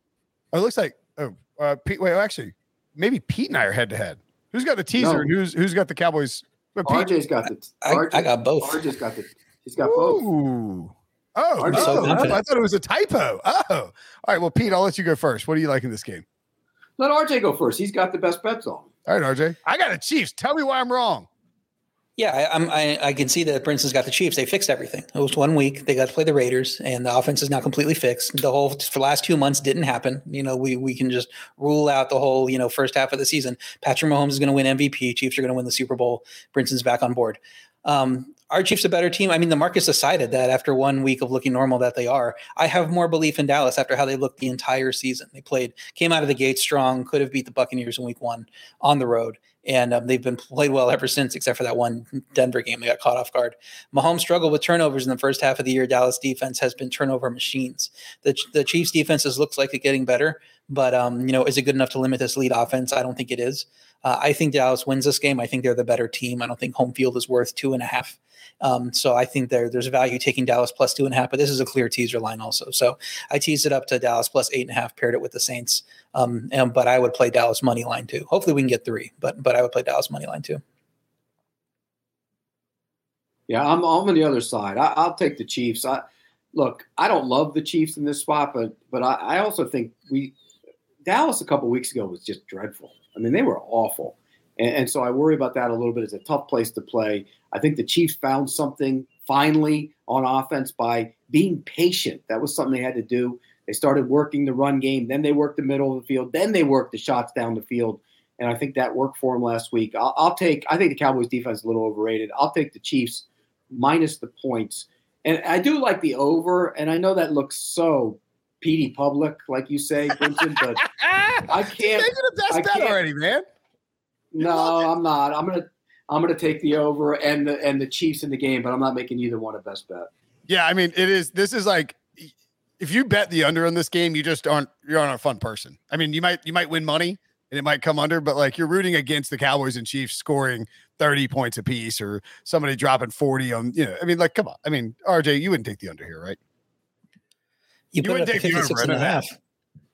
Oh, it looks like oh uh, Pete. Wait, actually, maybe Pete and I are head to head. Who's got the teaser? No. who's who's got the Cowboys? But RJ's got the. I, RJ, I got both. RJ's got the He's got both. Ooh. Oh, oh, so oh, I thought it was a typo. Oh, all right. Well, Pete, I'll let you go first. What do you like in this game? Let RJ go first. He's got the best bets on. All right, RJ. I got the Chiefs. Tell me why I'm wrong. Yeah, I, I, I can see that Prisco's got the Chiefs. They fixed everything. It was one week. They got to play the Raiders, and the offense is now completely fixed. The whole for the last two months didn't happen. You know, we we can just rule out the whole you know first half of the season. Patrick Mahomes is going to win MVP. Chiefs are going to win the Super Bowl. Prisco's back on board. Um, our Chiefs a better team? I mean, the market's decided that after one week of looking normal that they are. I have more belief in Dallas after how they looked the entire season. They played, came out of the gate strong, could have beat the Buccaneers in week one on the road. And um, they've been played well ever since, except for that one Denver game. They got caught off guard. Mahomes struggled with turnovers in the first half of the year. Dallas defense has been turnover machines. The, the Chiefs defenses looks like it's getting better, but um, you know, is it good enough to limit this lead offense? I don't think it is. Uh, I think Dallas wins this game. I think they're the better team. I don't think home field is worth two and a half. Um, so I think there there's value taking Dallas plus two and a half, but this is a clear teaser line also. So I teased it up to Dallas plus eight and a half, paired it with the Saints. Um, and, but I would play Dallas money line too. Hopefully we can get three, but but I would play Dallas money line too. Yeah, I'm, I'm on the other side. I, will take the Chiefs. I look, I don't love the Chiefs in this spot, but but I, I also think we Dallas a couple weeks ago was just dreadful. I mean, they were awful. And, and, so I worry about that a little bit. It's a tough place to play. I think the Chiefs found something finally on offense by being patient. That was something they had to do. They started working the run game, then they worked the middle of the field, then they worked the shots down the field. and I think that worked for him last week. I'll, I'll take. I think the Cowboys defense is a little overrated. I'll take the Chiefs minus the points, and I do like the over. And I know that looks so PD public, like you say, Brinson, but I can't. Make it a best I bet can't- already, man. no, I'm not. I'm gonna. I'm gonna take the over and the and the Chiefs in the game, but I'm not making either one a best bet. Yeah, I mean, it is. This is like, if you bet the under on this game, you just aren't. You're not a fun person. I mean, you might you might win money and it might come under, but like you're rooting against the Cowboys and Chiefs scoring 30 points apiece or somebody dropping 40 on. You know, I mean, like, come on. I mean, RJ, you wouldn't take the under here, right? You You put it at take the 56 over, and a half.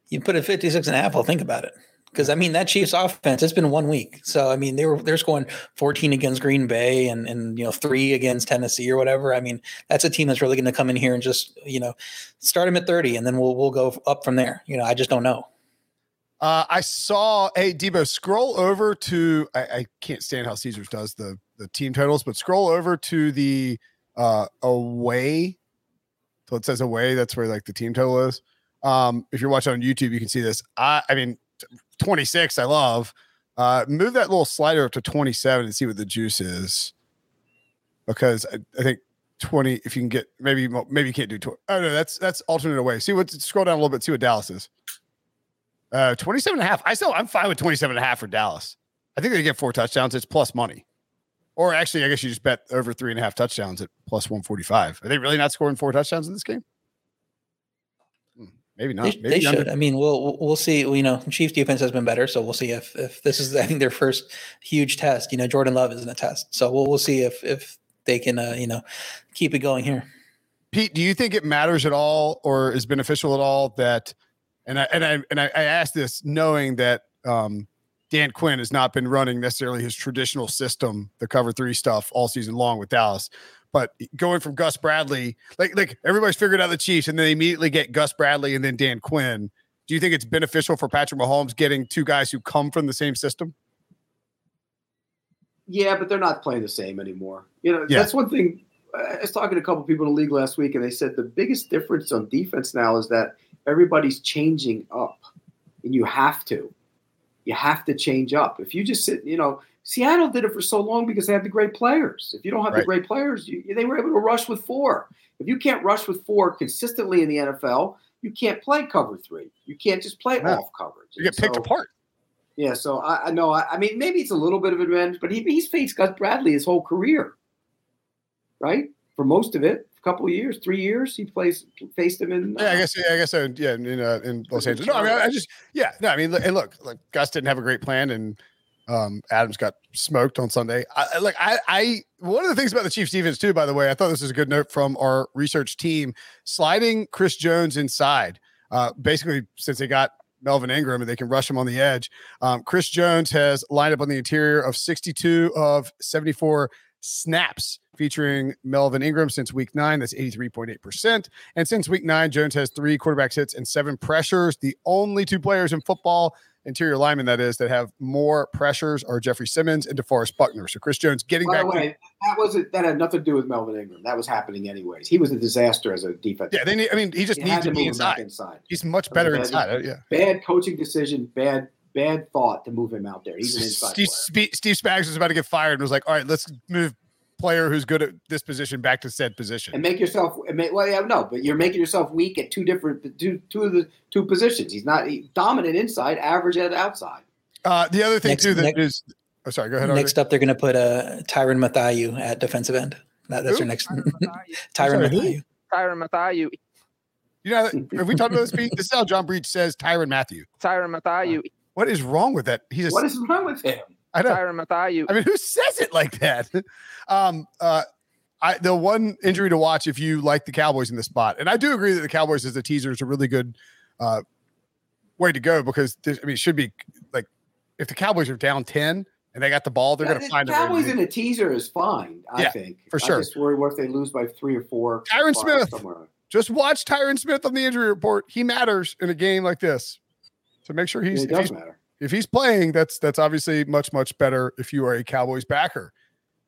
You put it 56 and a half. I'll think about it. Because I mean that Chiefs offense, it's been one week. So I mean they were they're scoring 14 against Green Bay and and you know three against Tennessee or whatever. I mean that's a team that's really going to come in here and just you know start them at 30 and then we'll we'll go up from there. You know I just don't know. Uh, I saw. Hey, Debo, scroll over to. I, I can't stand how Caesars does the the team totals, but scroll over to the uh, away. So it says away. That's where like the team total is. Um, if you're watching on YouTube, you can see this. I, I mean, 26. I love. Uh, move that little slider up to 27 and see what the juice is, because I, I think 20. If you can get maybe maybe you can't do 20. Oh no, that's that's alternate away. See what scroll down a little bit. See what Dallas is. Uh, 27 and a half. I still, I'm fine with 27 and a half for Dallas. I think they get four touchdowns. It's plus money. Or actually, I guess you just bet over three and a half touchdowns at plus 145. Are they really not scoring four touchdowns in this game? Maybe not. They, Maybe they under- should. I mean, we'll we'll- we'll see. You know, Chiefs defense has been better, so we'll see if if this is I think their first huge test. You know, Jordan Love isn't a test, so we'll we'll see if if they can uh, you know keep it going here. Pete, do you think it matters at all or is beneficial at all that and I and I and I, I asked this knowing that um Dan Quinn has not been running necessarily his traditional system, the cover three stuff all season long with Dallas. But going from Gus Bradley, like like everybody's figured out the Chiefs and then they immediately get Gus Bradley and then Dan Quinn. Do you think it's beneficial for Patrick Mahomes getting two guys who come from the same system? Yeah, but they're not playing the same anymore. You know, Yeah. that's one thing. I was talking to a couple people in the league last week, and they said the biggest difference on defense now is that everybody's changing up, and you have to. You have to change up. If you just sit, you know, Seattle did it for so long because they had the great players. If you don't have Right. the great players, you, they were able to rush with four. If you can't rush with four consistently in the NFL, you can't play cover three. You can't just play No. off coverage. You get picked apart. yeah, so I, I know. I, I mean, maybe it's a little bit of an advantage, but he, he's faced Gus Bradley his whole career, right? For most of it, a couple of years, three years, he plays faced him in. Yeah, I uh, guess. Yeah, I guess. So. Yeah, in uh, in Los Angeles. No, I mean, I, just. Yeah, no, I mean, look- and look, like Gus didn't have a great plan, and um, Adams got smoked on Sunday. I, like, I, I, one of the things about the Chiefs defense too, by the way, I thought this was a good note from our research team, sliding Chris Jones inside. Uh, basically, since they got Melvin Ingram and they can rush him on the edge, um, Chris Jones has lined up on the interior of 62 of 74 snaps featuring Melvin Ingram since week nine. That's 83.8%. And since week nine, Jones has three quarterback hits and seven pressures. The only two players in football, interior linemen that is, that have more pressures are Jeffrey Simmons and DeForest Buckner. So Chris Jones getting By back. the to- way, that wasn't that had nothing to do with Melvin Ingram. That was happening anyways. He was a disaster as a defense. yeah, they need. I mean, he just You needs had to be move him back inside. inside. He's much better bad- inside. Uh, Yeah. Bad coaching decision. Bad bad thought to move him out there. He's an inside Steve, player. Steve Spags was about to get fired and was like, "All right, let's move player who's good at this position back to said position." and make yourself well yeah no but you're making yourself weak at two different two two of the two positions he's not he, dominant inside average at outside Uh, the other thing Next- too that next- is, oh sorry, go ahead. RJ. Next up, they're going to put uh, Tyrann Mathayu at defensive end. That, that's Who? their next. Tyrann Mathieu. Tyrann sorry. Mathayu. Mathieu. You know, have we talked about this? Pete? This is how John Breech says Tyrann Matthew. Tyrann Mathieu. What is wrong with that? He's a, what is wrong with him I know. Tyrann Mathieu. I mean, who says it like that? Um, uh, I the one injury to watch if you like the Cowboys in this spot, and I do agree that the Cowboys as a teaser is a really good uh, way to go because this, I mean, it should be like if the Cowboys are down ten and they got the ball, they're Yeah, going to the find a way to Cowboys do- in a teaser is fine I Yeah, think for sure. I sure. just worry what if they lose by three or four Tyron Smith. somewhere. Just watch Tyron Smith on the injury report. He matters in a game like this. So make sure Yeah, he's it does he's matter if he's playing, that's that's obviously much much better if you are a Cowboys backer.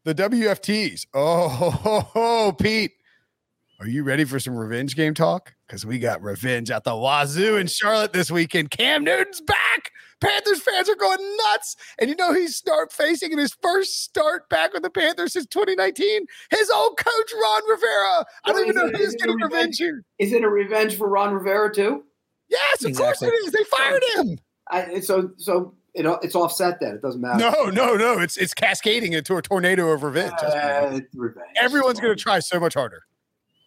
The WFTs. Oh, ho, ho, ho, Pete, are you ready for some revenge game talk? Because we got revenge at the Wazoo in Charlotte this weekend. Cam Newton's back, Panthers fans are going nuts. And you know he's start facing in his first start back with the Panthers since 2019. His old coach Ron Rivera. I don't even know who's getting revenge here. Is it a revenge for Ron Rivera too? Yes, of exactly. course it is. They fired him. I, so so it, it's offset then. It doesn't matter. No, no, no. It's it's cascading into a tornado of revenge. Uh, revenge. Everyone's going to try so much harder.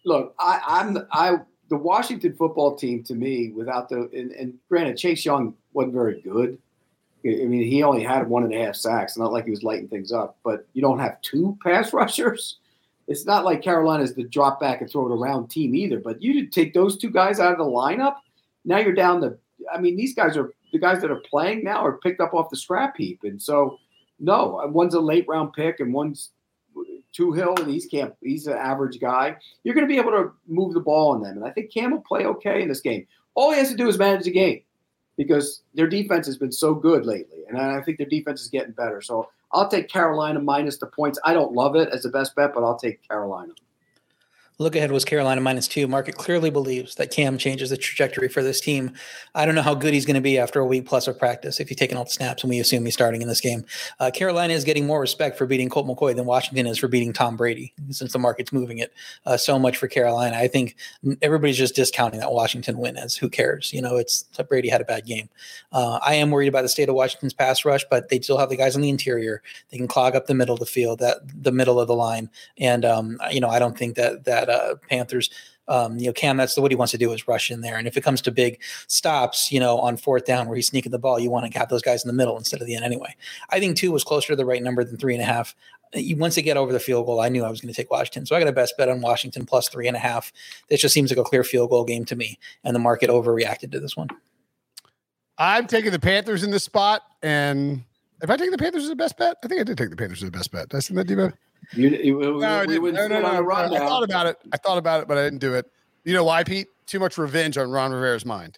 Look, I, I'm I the Washington football team to me without the and, and, granted Chase Young wasn't very good. I mean, he only had one and a half sacks. Not like he was lighting things up, but you don't have two pass rushers. It's not like Carolina's the drop back and throw it around team either. But you take those two guys out of the lineup. Now you're down to. I mean, these guys are the guys that are playing now are picked up off the scrap heap, and so no, one's a late round pick and one's two Hill, and he's camp. He's an average guy. You're going to be able to move the ball on them, and I think Cam will play okay in this game. All he has to do is manage the game because their defense has been so good lately, and I think their defense is getting better. So I'll take Carolina minus the points. I don't love it as the best bet, but I'll take Carolina. Look ahead was Carolina minus two. Market clearly believes that Cam changes the trajectory for this team. I don't know how good he's going to be after a week plus of practice if you're taking all the snaps and we assume he's starting in this game. Uh, Carolina is getting more respect for beating Colt McCoy than Washington is for beating Tom Brady since the market's moving it uh, so much for Carolina. I think everybody's just discounting that Washington win as who cares? You know, it's Brady had a bad game. Uh, I am worried about the state of Washington's pass rush, but they still have the guys on the interior. They can clog up the middle of the field, that the middle of the line. And, um, you know, I don't think that, that, uh, Panthers. Um, you know, Cam, that's what he wants to do is rush in there. And if it comes to big stops, you know, on fourth down where he's sneaking the ball, you want to have those guys in the middle instead of the end anyway. I think two was closer to the right number than three and a half. Once they get over the field goal, I knew I was going to take Washington. So I got a best bet on Washington plus three and a half. This just seems like a clear field goal game to me. And the market overreacted to this one. I'm taking the Panthers in this spot. And if I take the Panthers as the best bet, I think I did take the Panthers as the best bet. Did I see that, Debo? You, you, no, we, we no, no, no, no. I thought about it. I thought about it, but I didn't do it. You know why, Pete? Too much revenge on Ron Rivera's mind.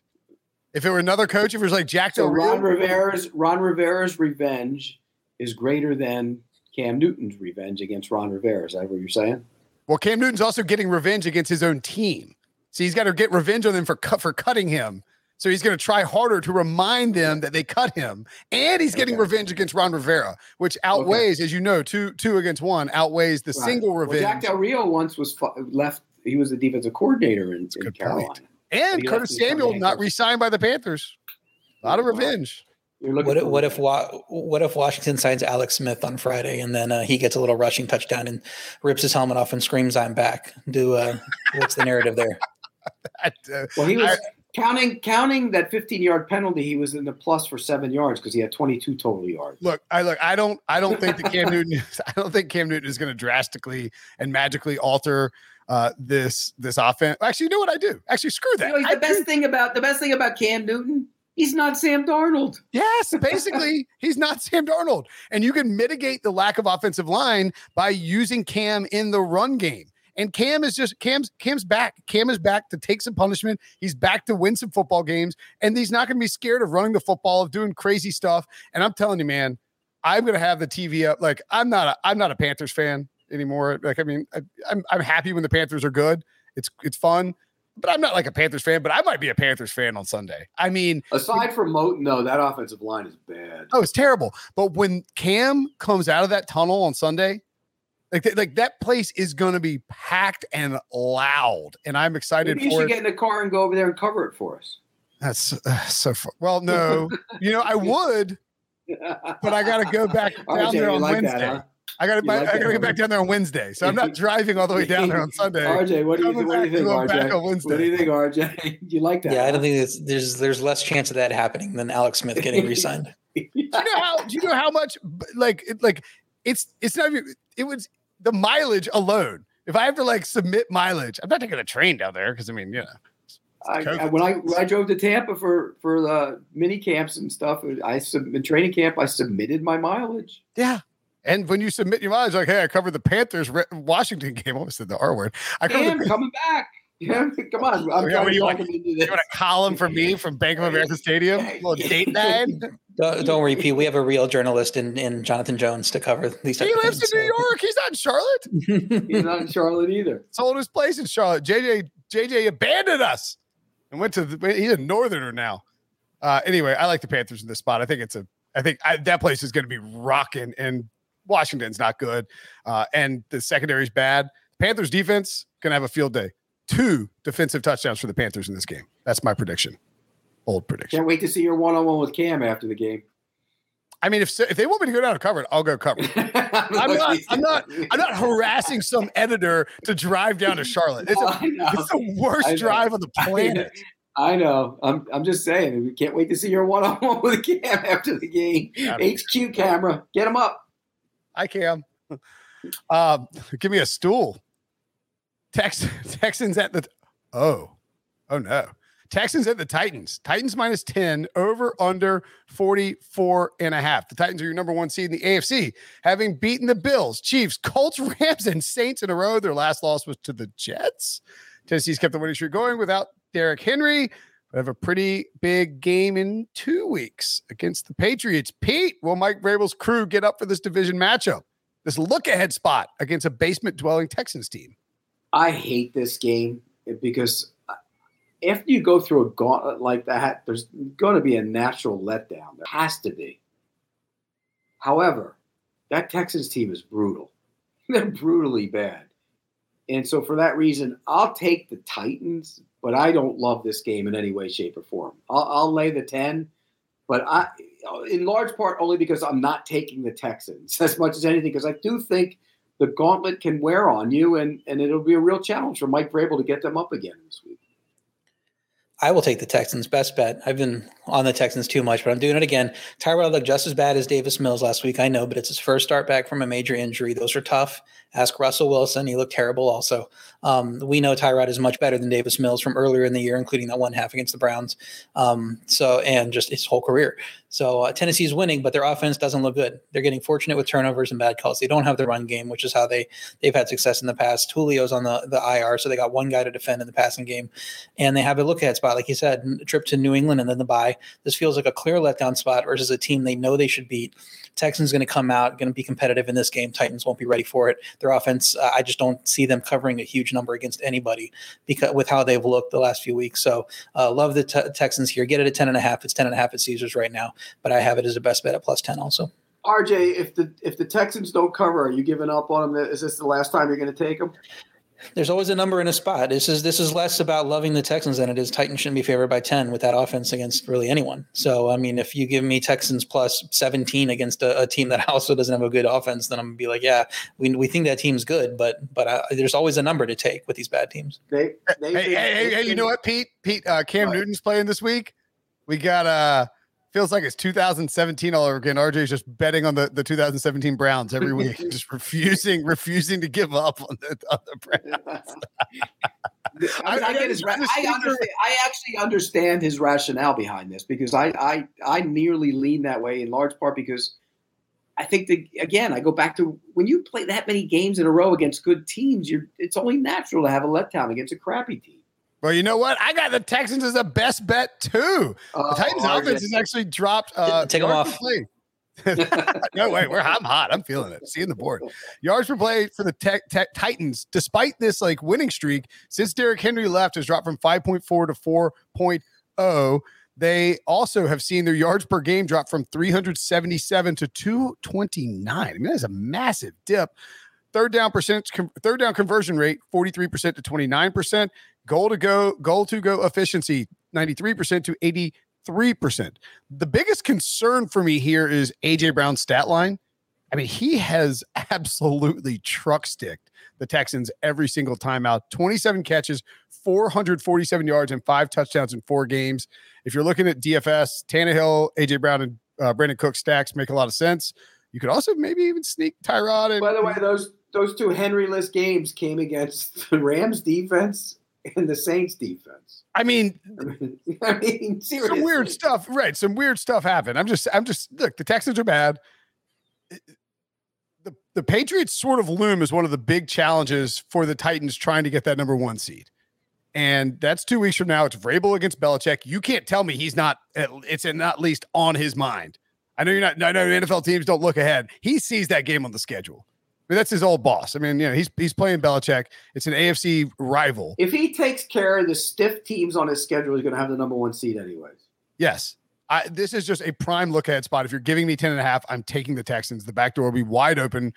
If it were another coach, if it was like Jack so Ron Rivera's Ron Rivera's revenge is greater than Cam Newton's revenge against Ron Rivera. Is that what you're saying? Well, Cam Newton's also getting revenge against his own team. So he's got to get revenge on them for cut for cutting him. So he's going to try harder to remind them that they cut him, and he's getting okay. revenge against Ron Rivera, which outweighs, okay. as you know, two two against one outweighs the right. single revenge. Well, Jack Del Rio once was left; he was the defensive coordinator in, in Carolina, point. and Curtis Samuel not re-signed by the Panthers. A lot of revenge. What if, what if what if Washington signs Alex Smith on Friday and then uh, he gets a little rushing touchdown and rips his helmet off and screams, "I'm back"? Do uh, what's the narrative there? that, uh, well, he was. I, Counting counting that 15 yard penalty, he was in the plus for seven yards because he had 22 total yards. Look, I look, I don't, I don't think that Cam Newton, I don't think Cam Newton is going to drastically and magically alter uh, this this offense. Actually, you know what I do? Actually, screw that. You know, the I best do. thing about the best thing about Cam Newton, he's not Sam Darnold. Yes, basically, he's not Sam Darnold, and you can mitigate the lack of offensive line by using Cam in the run game. And Cam is just Cam's Cam's back. Cam is back to take some punishment. He's back to win some football games, and he's not going to be scared of running the football, of doing crazy stuff. And I'm telling you, man, I'm going to have the TV up. Like I'm not a I'm not a Panthers fan anymore. Like I mean, I, I'm I'm happy when the Panthers are good. It's it's fun but I'm not like a Panthers fan, but I might be a Panthers fan on Sunday. I mean, aside from Moton, though, that offensive line is bad. Oh, it's terrible. But when Cam comes out of that tunnel on Sunday like, like that place is going to be packed and loud, and I'm excited Maybe you should it. get in the car and go over there and cover it for us. That's uh, so far. Well, no, you know I would, but I got to go back down RJ, there on like Wednesday. That, huh? I got to like I got to get back down there on Wednesday, so I'm not driving all the way down there on Sunday. RJ, what do you, what do you think, RJ? What do you think, RJ? you like that? Yeah, I don't think there's, there's there's less chance of that happening than Alex Smith getting re-signed. do you know how? Do you know how much? Like, like it's it's not. It was the mileage alone. If I have to like submit mileage, I'm not taking a train down there because I mean, you know. I, when I when I drove to Tampa for for the mini camps and stuff, I sub, in training camp I submitted my mileage. Yeah, and when you submit your mileage, like, hey, I covered the Panthers Washington game. I almost said the R word. I covered the, coming back. Yeah, come on. I'm yeah, you, want, you want a column for me from Bank of America Stadium? A little date night. Don't, don't worry, Pete. We have a real journalist in, in Jonathan Jones to cover these. Things. He lives things, in New York. He's not in Charlotte. He's not in Charlotte either. Sold his place in Charlotte. JJ JJ abandoned us and went to the, he's a northerner now. Uh, anyway, I like the Panthers in this spot. I think it's a. I think I, that place is going to be rocking, and Washington's not good, uh, and the secondary is bad. Panthers defense gonna have a field day. Two defensive touchdowns for the Panthers in this game. That's my prediction. Old prediction. Can't wait to see your one on one with Cam after the game. I mean, if if they want me to go down and cover it, I'll go cover. I'm not. I'm not. I'm not harassing some editor to drive down to Charlotte. It's, a, it's the worst drive on the planet. I know. I'm. I'm just saying. We can't wait to see your one on one with Cam after the game. HQ camera, get him up. I Cam. Um, give me a stool. Tex, Texans at the. Oh, oh no. Texans at the Titans. Titans minus 10, over under 44 and a half. The Titans are your number one seed in the AFC, having beaten the Bills, Chiefs, Colts, Rams, and Saints in a row. Their last loss was to the Jets. Tennessee's kept the winning streak going without Derrick Henry. But have a pretty big game in two weeks against the Patriots. Pete, will Mike Vrabel's crew get up for this division matchup? This look ahead spot against a basement dwelling Texans team. I hate this game because after you go through a gauntlet like that, there's going to be a natural letdown. There has to be. However, that Texans team is brutal. They're brutally bad. And so for that reason, I'll take the Titans, but I don't love this game in any way, shape, or form. I'll, I'll lay the 10, but I, in large part, only because I'm not taking the Texans as much as anything, because I do think the gauntlet can wear on you, and, and it'll be a real challenge for Mike Vrabel to get them up again this week. I will take the Texans. Best bet. I've been on the Texans too much, but I'm doing it again. Tyrod looked just as bad as Davis Mills last week. I know, but it's his first start back from a major injury. Those are tough. Ask Russell Wilson. He looked terrible also. Um, we know Tyrod is much better than Davis Mills from earlier in the year, including that one half against the Browns. Um, so, and just his whole career. So uh, Tennessee's winning, but their offense doesn't look good. They're getting fortunate with turnovers and bad calls. They don't have the run game, which is how they they've had success in the past. Julio's on the the IR, so they got one guy to defend in the passing game, and they have a look ahead spot, like you said, trip to New England and then the bye. This feels like a clear letdown spot versus a team they know they should beat. Texans going to come out, going to be competitive in this game. Titans won't be ready for it. Their offense, uh, I just don't see them covering a huge number against anybody because with how they've looked the last few weeks. So uh, love the t- Texans here. Get it at ten and a half. It's ten and a half at Caesars right now but I have it as a best bet at plus 10 also. RJ, if the if the Texans don't cover, are you giving up on them? Is this the last time you're going to take them? There's always a number in a spot. This is this is less about loving the Texans than it is Titans shouldn't be favored by 10 with that offense against really anyone. So I mean, if you give me Texans plus 17 against a, a team that also doesn't have a good offense, then I'm gonna be like, yeah, we, we think that team's good, but but uh, there's always a number to take with these bad teams. They, they, hey, hey, hey, hey, you know what, Pete? Pete, uh, Cam what? Newton's playing this week. We got uh feels like it's 2017 all over again. RJ's just betting on the, the 2017 Browns every week, just refusing, refusing to give up on the, on the Browns. I, I, get his. I, understand, I actually understand his rationale behind this because I, I I nearly lean that way in large part because I think that again I go back to when you play that many games in a row against good teams, you're it's only natural to have a letdown against a crappy team. Well, you know what? I got the Texans as the best bet too. Oh, the Titans RJ. offense has actually dropped. Uh, Take them off. no way, we're I'm hot. I'm feeling it. Seeing the board. Yards per play for the tech, tech, Titans, despite this like winning streak, since Derrick Henry left, has dropped from 5.4 to 4.0. They also have seen their yards per game drop from 377 to 229. I mean, that's a massive dip. Third down percent, third down conversion rate, 43% to 29%. Goal to go, goal to go efficiency, 93% to 83%. The biggest concern for me here is AJ Brown's stat line. I mean, he has absolutely truck sticked the Texans every single time out. 27 catches, 447 yards, and five touchdowns in four games. If you're looking at DFS, Tannehill, AJ Brown, and uh, Brandin Cooks stacks make a lot of sense. You could also maybe even sneak Tyrod. And, By the way, those those two Henry-less games came against the Rams defense and the Saints defense. I mean, I mean, seriously. some weird stuff, right? Some weird stuff happened. I'm just, I'm just look. The Texans are bad. The the Patriots sort of loom as one of the big challenges for the Titans trying to get that number one seed, and that's two weeks from now. It's Vrabel against Belichick. You can't tell me he's not. It's at least on his mind. I know you're not. I know NFL teams don't look ahead. He sees that game on the schedule. I mean, that's his old boss. I mean, you know, he's he's playing Belichick. It's an AFC rival. If he takes care of the stiff teams on his schedule, he's going to have the number one seed anyways. Yes. I, this is just a prime look ahead spot. If you're giving me 10 and a half, I'm taking the Texans. The back door will be wide open.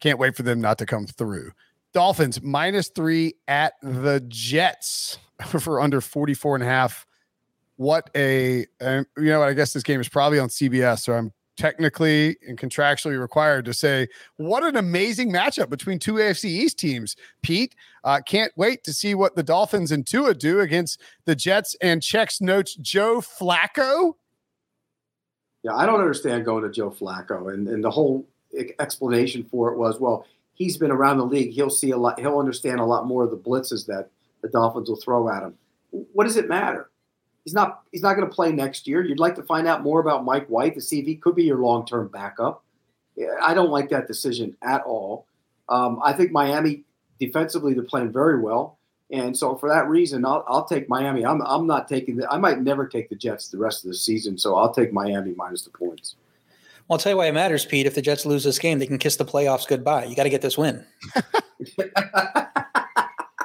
Can't wait for them not to come through. Dolphins minus three at the Jets for under 44 and a half. What a, you know, I guess this game is probably on CBS. So I'm technically and contractually required to say what an amazing matchup between two AFC East teams. Pete, uh, can't wait to see what the Dolphins and Tua do against the Jets and checks notes Joe Flacco. Yeah, I don't understand going to Joe Flacco, and and the whole explanation for it was, well, he's been around the league. He'll see a lot. He'll understand a lot more of the blitzes that the Dolphins will throw at him. What does it matter? He's not he's not going to play next year. You'd like to find out more about Mike White to see if he could be your long term backup. I don't like that decision at all. Um, I think Miami defensively they're playing very well, and so for that reason, I'll, I'll take Miami. I'm I'm not taking the. I might never take the Jets the rest of the season, so I'll take Miami minus the points. Well, I'll tell you why it matters, Pete. If the Jets lose this game, they can kiss the playoffs goodbye. You got to get this win.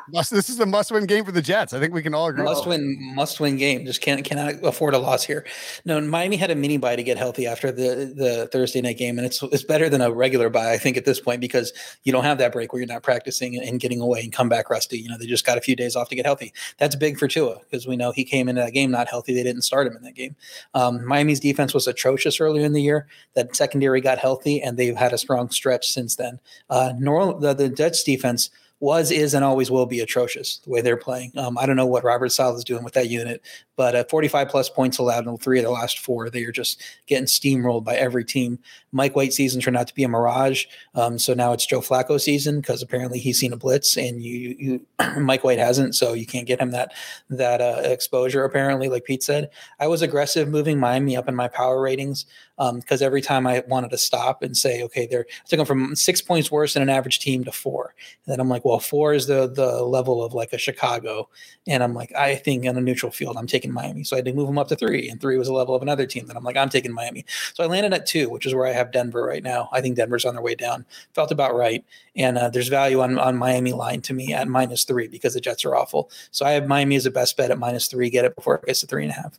Must, this is a must-win game for the Jets. I think we can all agree. Must-win, must-win game. Just can't cannot afford a loss here. No, Miami had a mini bye to get healthy after the the Thursday night game, and it's it's better than a regular bye, I think, at this point because you don't have that break where you're not practicing and getting away and come back rusty. You know, they just got a few days off to get healthy. That's big for Tua because we know he came into that game not healthy. They didn't start him in that game. Um, Miami's defense was atrocious earlier in the year. That secondary got healthy, and they've had a strong stretch since then. Uh, the, the Jets defense was, is, and always will be atrocious the way they're playing. Um, I don't know what Robert Saleh is doing with that unit, but at 45 plus points allowed in three of the last four, they are just getting steamrolled by every team. Mike White season turned out to be a mirage. Um, so now it's Joe Flacco season because apparently he's seen a blitz and you, you Mike White hasn't, so you can't get him that that uh, exposure. Apparently, like Pete said, I was aggressive moving Miami up in my power ratings because um, every time I wanted to stop and say, okay, they're I took them from six points worse than an average team to four, and then I'm like, well, four is the the level of like a Chicago, and I'm like, I think on a neutral field, I'm taking Miami, so I had to move them up to three, and three was a level of another team. That I'm like, I'm taking Miami, so I landed at two, which is where I have Denver right now. I think Denver's on their way down. Felt about right, and uh, there's value on on Miami line to me at minus three because the Jets are awful. So I have Miami as a best bet at minus three. Get it before it gets to three and a half.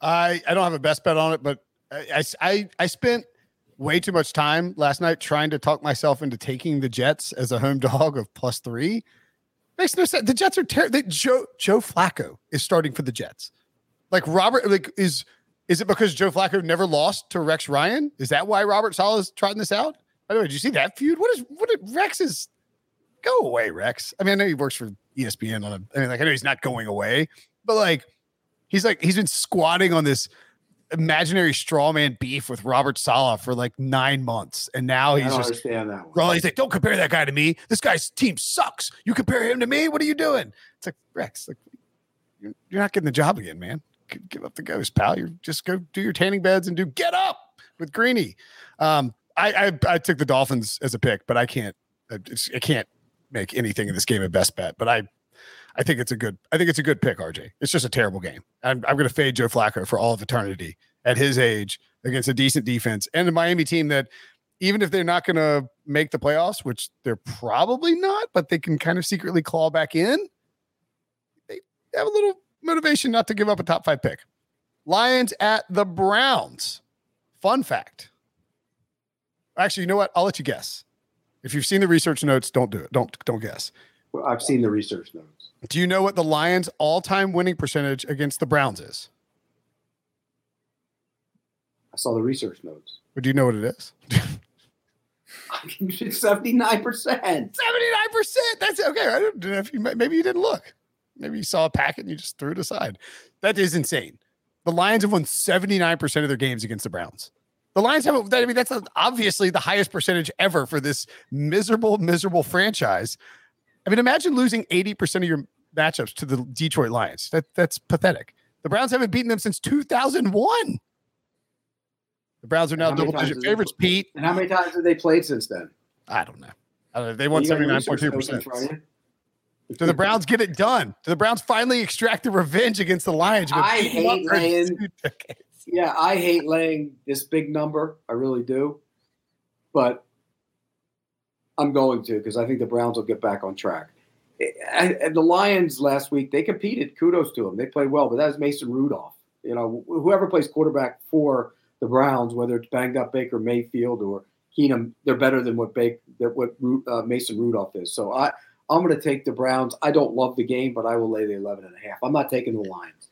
I I don't have a best bet on it, but I I, I spent way too much time last night trying to talk myself into taking the Jets as a home dog of plus three. Makes no sense. The Jets are terrible. Joe Joe Flacco is starting for the Jets. Like Robert, like is is it because Joe Flacco never lost to Rex Ryan? Is that why Robert Saleh is trotting this out? By the way, did you see that feud? What is what Rex is go away, Rex? I mean, I know he works for ESPN on a I mean, like I know he's not going away, but like he's like he's been squatting on this imaginary strawman beef with Robert Saleh for like nine months, and now he's just understand that. Well, he's like, "Don't compare that guy to me. This guy's team sucks. You compare him to me. What are you doing?" It's like Rex, like you're, you're not getting the job again, man. Give up the ghost, pal. You just go do your tanning beds and do get up with Greeny. Um, I, I I took the Dolphins as a pick, but I can't I, I can't make anything in this game a best bet. But I I think it's a good. I think it's a good pick, RJ. It's just a terrible game. I'm, I'm going to fade Joe Flacco for all of eternity at his age against a decent defense and a Miami team that, even if they're not going to make the playoffs, which they're probably not, but they can kind of secretly claw back in. They have a little motivation not to give up a top five pick. Lions at the Browns. Fun fact. Actually, you know what? I'll let you guess. If you've seen the research notes, don't do it. Don't don't guess. Well, I've seen the research notes. Do you know what the Lions' all-time winning percentage against the Browns is? I saw the research notes. But do you know what it is? Seventy-nine percent. Seventy-nine percent. That's okay. I don't know if you maybe you didn't look. Maybe you saw a packet and you just threw it aside. That is insane. The Lions have won seventy-nine percent of their games against the Browns. The Lions have. I mean, that's obviously the highest percentage ever for this miserable, miserable franchise. I mean, imagine losing 80% of your matchups to the Detroit Lions. That that's pathetic. The Browns haven't beaten them since 2001. The Browns are now double digit favorites, Pete. And how many times have they played since then? I don't know. I don't know. They won 79.2%. Do the Browns get it done? Do the Browns finally extract the revenge against the Lions? I hate laying. Yeah, I hate laying this big number. I really do. But I'm going to because I think the Browns will get back on track. And the Lions last week they competed. Kudos to them. They played well, but that was Mason Rudolph. You know, whoever plays quarterback for the Browns, whether it's banged up Baker Mayfield or Keenum, they're better than what Baker, what uh, Mason Rudolph is. So I, I'm going to take the Browns. I don't love the game, but I will lay the 11 and a half. I'm not taking the Lions.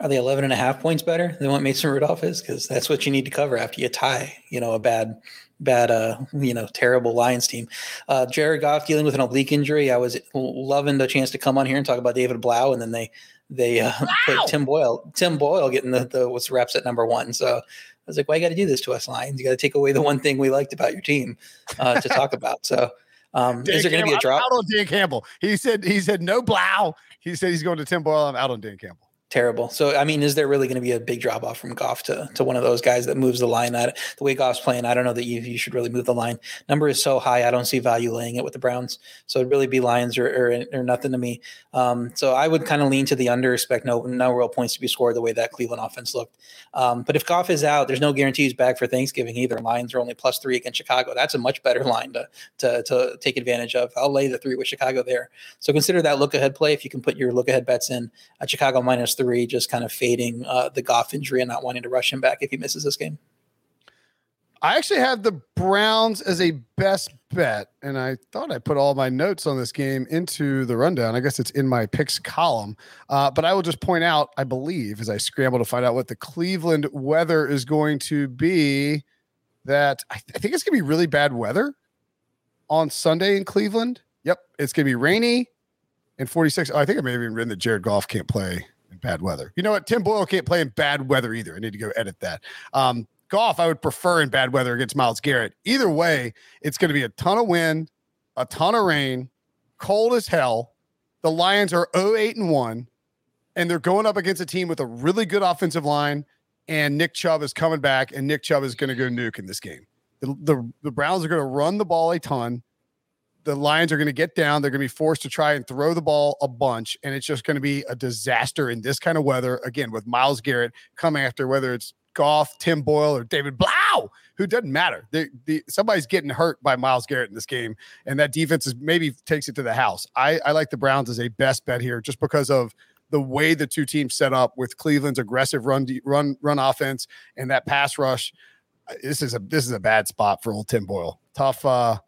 Are they 11 and a half points better than what Mason Rudolph is? Because that's what you need to cover after you tie, you know, a bad, bad, uh, you know, terrible Lions team. Uh, Jared Goff dealing with an oblique injury. I was loving the chance to come on here and talk about David Blough, and then they they uh, put Tim Boyle, Tim Boyle getting the, the what's reps at number one. So I was like, why you got to do this to us, Lions? You got to take away the one thing we liked about your team uh, to talk about. So um, is there going to be a drop? I'm out on Dan Campbell. He said he said no Blough. He said he's going to Tim Boyle. I'm out on Dan Campbell terrible. So I mean, is there really going to be a big drop off from Goff to to one of those guys that moves the line? At the way Goff's playing, I don't know that you you should really move the line. Number is so high, I don't see value laying it with the Browns. So it'd really be Lions or or, or nothing to me. Um, so I would kind of lean to the under, expect no no real points to be scored the way that Cleveland offense looked. Um, but if Goff is out, there's no guarantee he's back for Thanksgiving either. Lions are only plus three against Chicago. That's a much better line to to to take advantage of. I'll lay the three with Chicago there. So consider that look ahead play if you can put your look ahead bets in. at Chicago minus three, just kind of fading uh, the Goff injury and not wanting to rush him back if he misses this game. I actually have the Browns as a best bet, and I thought I put all my notes on this game into the rundown. I guess it's in my picks column, uh, but I will just point out, I believe, as I scramble to find out what the Cleveland weather is going to be, that I, th- I think it's going to be really bad weather on Sunday in Cleveland. Yep, it's going to be rainy and 46. Oh, I think I may have even written that Jared Goff can't play in bad weather. You know what? Tim Boyle can't play in bad weather either. I need to go edit that. Um, Goff, I would prefer in bad weather against Myles Garrett. Either way, it's going to be a ton of wind, a ton of rain, cold as hell. The Lions are 08 and 1, and they're going up against a team with a really good offensive line. And Nick Chubb is coming back, and Nick Chubb is going to go nuke in this game. The, the, the Browns are going to run the ball a ton the Lions are going to get down. They're going to be forced to try and throw the ball a bunch, and it's just going to be a disaster in this kind of weather. Again, with Myles Garrett coming after whether it's Goff, Tim Boyle, or David Blough, who doesn't matter. Somebody's getting hurt by Myles Garrett in this game, and that defense is maybe takes it to the house. I, I like the Browns as a best bet here just because of the way the two teams set up with Cleveland's aggressive run run run offense and that pass rush. This is a this is a bad spot for old Tim Boyle. Tough uh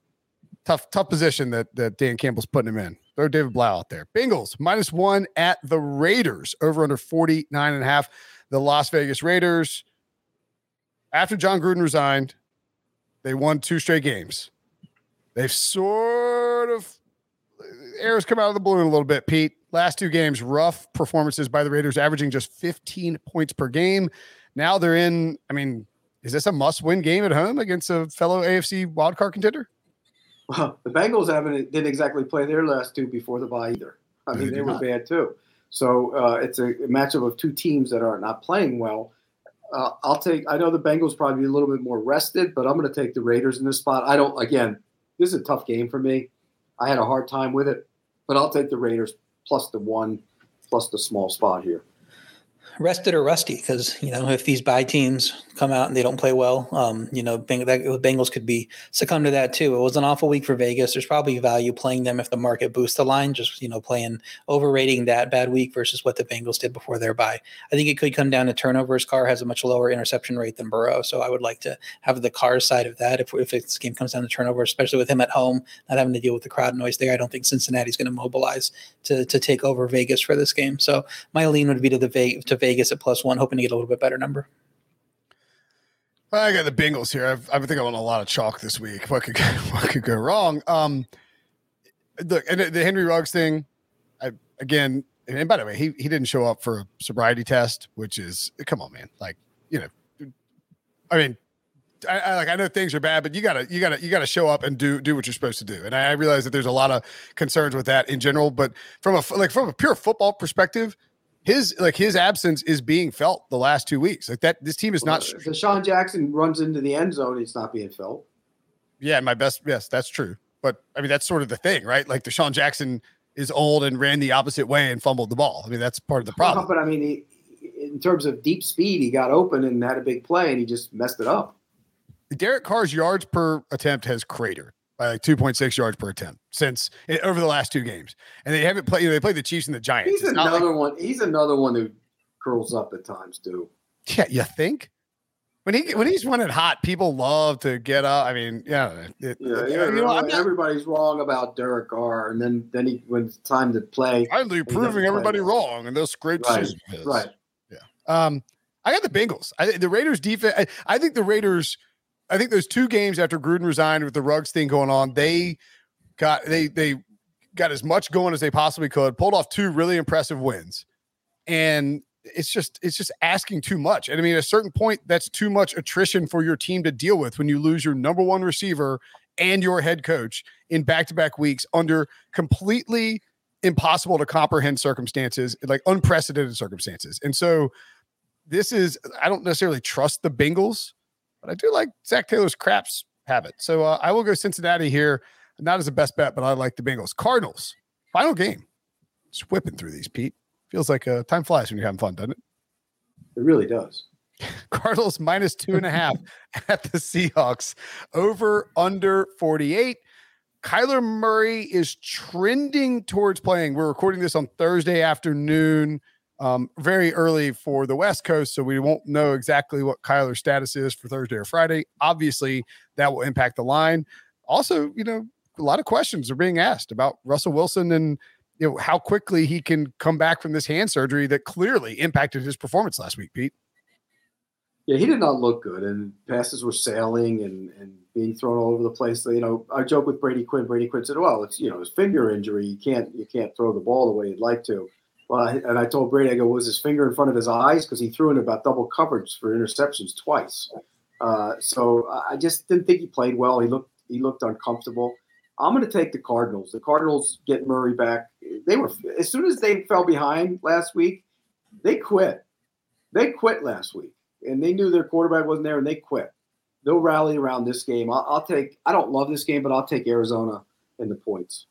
tough, tough position that that Dan Campbell's putting him in. Throw David Blough out there. Bengals minus one at the Raiders over under 49 and a half. The Las Vegas Raiders, after Jon Gruden resigned, they won two straight games. They've sort of airs come out of the balloon a little bit, Pete. Last two games, rough performances by the Raiders, averaging just 15 points per game. Now they're in, I mean, is this a must win game at home against a fellow AFC wildcard contender? Well, the Bengals haven't didn't exactly play their last two before the bye either. I mean, they, they were bad too. So uh, it's a matchup of two teams that are not playing well. Uh, I'll take. I know the Bengals probably a little bit more rested, but I'm going to take the Raiders in this spot. I don't. Again, this is a tough game for me. I had a hard time with it, but I'll take the Raiders plus the one, plus the small spot here rested or rusty because you know if these bye teams come out and they don't play well, um, you know Beng- that, Bengals could be succumb to that too. It was an awful week for Vegas. There's probably value playing them if the market boosts the line. Just you know playing overrating that bad week versus what the Bengals did before their bye. I think it could come down to turnovers. Carr has a much lower interception rate than Burrow, so I would like to have the Carr side of that. If if this game comes down to turnovers, especially with him at home, not having to deal with the crowd noise there, I don't think Cincinnati's going to mobilize to to take over Vegas for this game. So my lean would be to the to Vegas at plus one, hoping to get a little bit better number. I got the Bengals here. I've, I think I'm on a lot of chalk this week. What could what could go wrong? Um, look, and the Henry Ruggs thing. I again, and by the way, he he didn't show up for a sobriety test, which is come on, man. Like you know, I mean, I, I, like I know things are bad, but you gotta you gotta you gotta show up and do do what you're supposed to do. And I, I realize that there's a lot of concerns with that in general, but from a like from a pure football perspective, his like his absence is being felt the last two weeks. Like that, this team is well, not. If DeSean Jackson runs into the end zone, it's not being felt. Yeah, my best. Yes, that's true. But I mean, that's sort of the thing, right? Like DeSean Jackson is old and ran the opposite way and fumbled the ball. I mean, that's part of the problem. but I mean, he, in terms of deep speed, he got open and had a big play, and he just messed it up. Derek Carr's yards per attempt has cratered by like 2.6 yards per attempt since it, over the last two games. And they haven't played, you know, they played the Chiefs and the Giants. He's it's another like, one. He's another one who curls up at times too. Yeah, you think? When he when he's running hot, people love to get up. I mean, yeah, it, Yeah, it- yeah, you know, not everybody's wrong about Derek Carr, and then then he when it's time to play, finally proving everybody well. wrong and this great Right, his. right? Um, I got the Bengals. I, the Raiders defense. I, I think the Raiders. I think those two games after Gruden resigned with the Ruggs thing going on, they got they they got as much going as they possibly could. Pulled off two really impressive wins, and it's just it's just asking too much. And I mean, at a certain point, that's too much attrition for your team to deal with when you lose your number one receiver and your head coach in back to back weeks under completely impossible to comprehend circumstances, like unprecedented circumstances. And so this is I don't necessarily trust the Bengals, but I do like Zac Taylor's craps habit. So uh, I will go Cincinnati here, not as a best bet, but I like the Bengals. Cardinals, final game. Just whipping through these, Pete. Feels like uh, time flies when you're having fun, doesn't it? It really does. Cardinals minus two and a half at the Seahawks. Over under 48. Kyler Murray is trending towards playing. We're recording this on Thursday afternoon, um, very early for the West Coast. So we won't know exactly what Kyler's status is for Thursday or Friday. Obviously, that will impact the line. Also, you know, a lot of questions are being asked about Russell Wilson and you know how quickly he can come back from this hand surgery that clearly impacted his performance last week, Pete. Yeah, he did not look good, and passes were sailing and, and being thrown all over the place. You know, I joke with Brady Quinn. Brady Quinn said, "Well, it's you know his finger injury. You can't you can't throw the ball the way you'd like to." Well, and I told Brady, I go, "Was his finger in front of his eyes? Because he threw in about double coverage for interceptions twice." Uh, so I just didn't think he played well. He looked he looked uncomfortable. I'm going to take the Cardinals. The Cardinals get Murray back. They were as soon as they fell behind last week, they quit. They quit last week, and they knew their quarterback wasn't there, and they quit. They'll rally around this game. I'll, I'll take. I don't love this game, but I'll take Arizona in the points.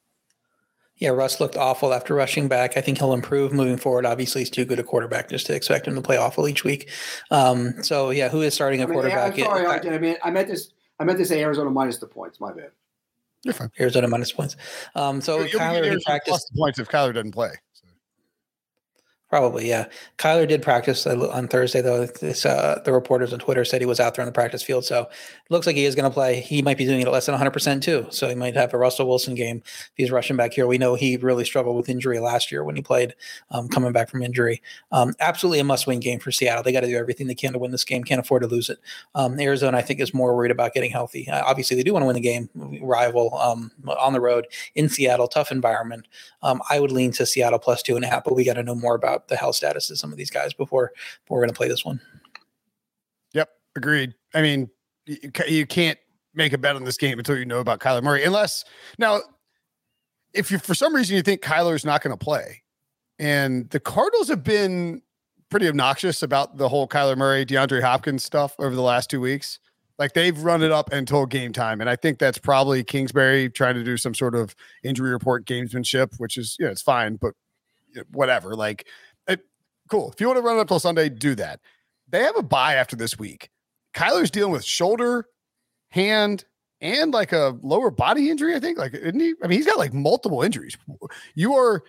Yeah, Russ looked awful after rushing back. I think he'll improve moving forward. Obviously, he's too good a quarterback just to expect him to play awful each week. Um, so yeah, who is starting a I mean, quarterback? I'm sorry, RJ, I mean, I meant this. I meant to say Arizona minus the points. My bad. You're fine. Arizona minus points. Um, so You'll Kyler he Arizona plus practiced the points if Kyler doesn't play. Probably, yeah. Kyler did practice on Thursday, though. This, uh, the reporters on Twitter said he was out there on the practice field, so it looks like he is going to play. He might be doing it at less than 100 percent too, so he might have a Russell Wilson game. If he's rushing back here, we know he really struggled with injury last year when he played, um, coming back from injury. Um, absolutely a must-win game for Seattle. They got to do everything they can to win this game. Can't afford to lose it. Um, Arizona, I think, is more worried about getting healthy. Uh, obviously, they do want to win the game. Rival um, on the road in Seattle, tough environment. Um, I would lean to Seattle plus two and a half, but we got to know more about the health status of some of these guys before, before we're going to play this one. Yep, agreed. I mean, you, you can't make a bet on this game until you know about Kyler Murray, unless now, if you for some reason you think Kyler's not going to play, and the Cardinals have been pretty obnoxious about the whole Kyler Murray, DeAndre Hopkins stuff over the last two weeks. Like they've run it up until game time, and I think that's probably Kingsbury trying to do some sort of injury report gamesmanship, which is you know it's fine, but whatever. Like, cool. If you want to run it up till Sunday, do that. They have a bye after this week. Kyler's dealing with shoulder, hand, and like a lower body injury. I think. Like, isn't he? I mean, he's got like multiple injuries. You are.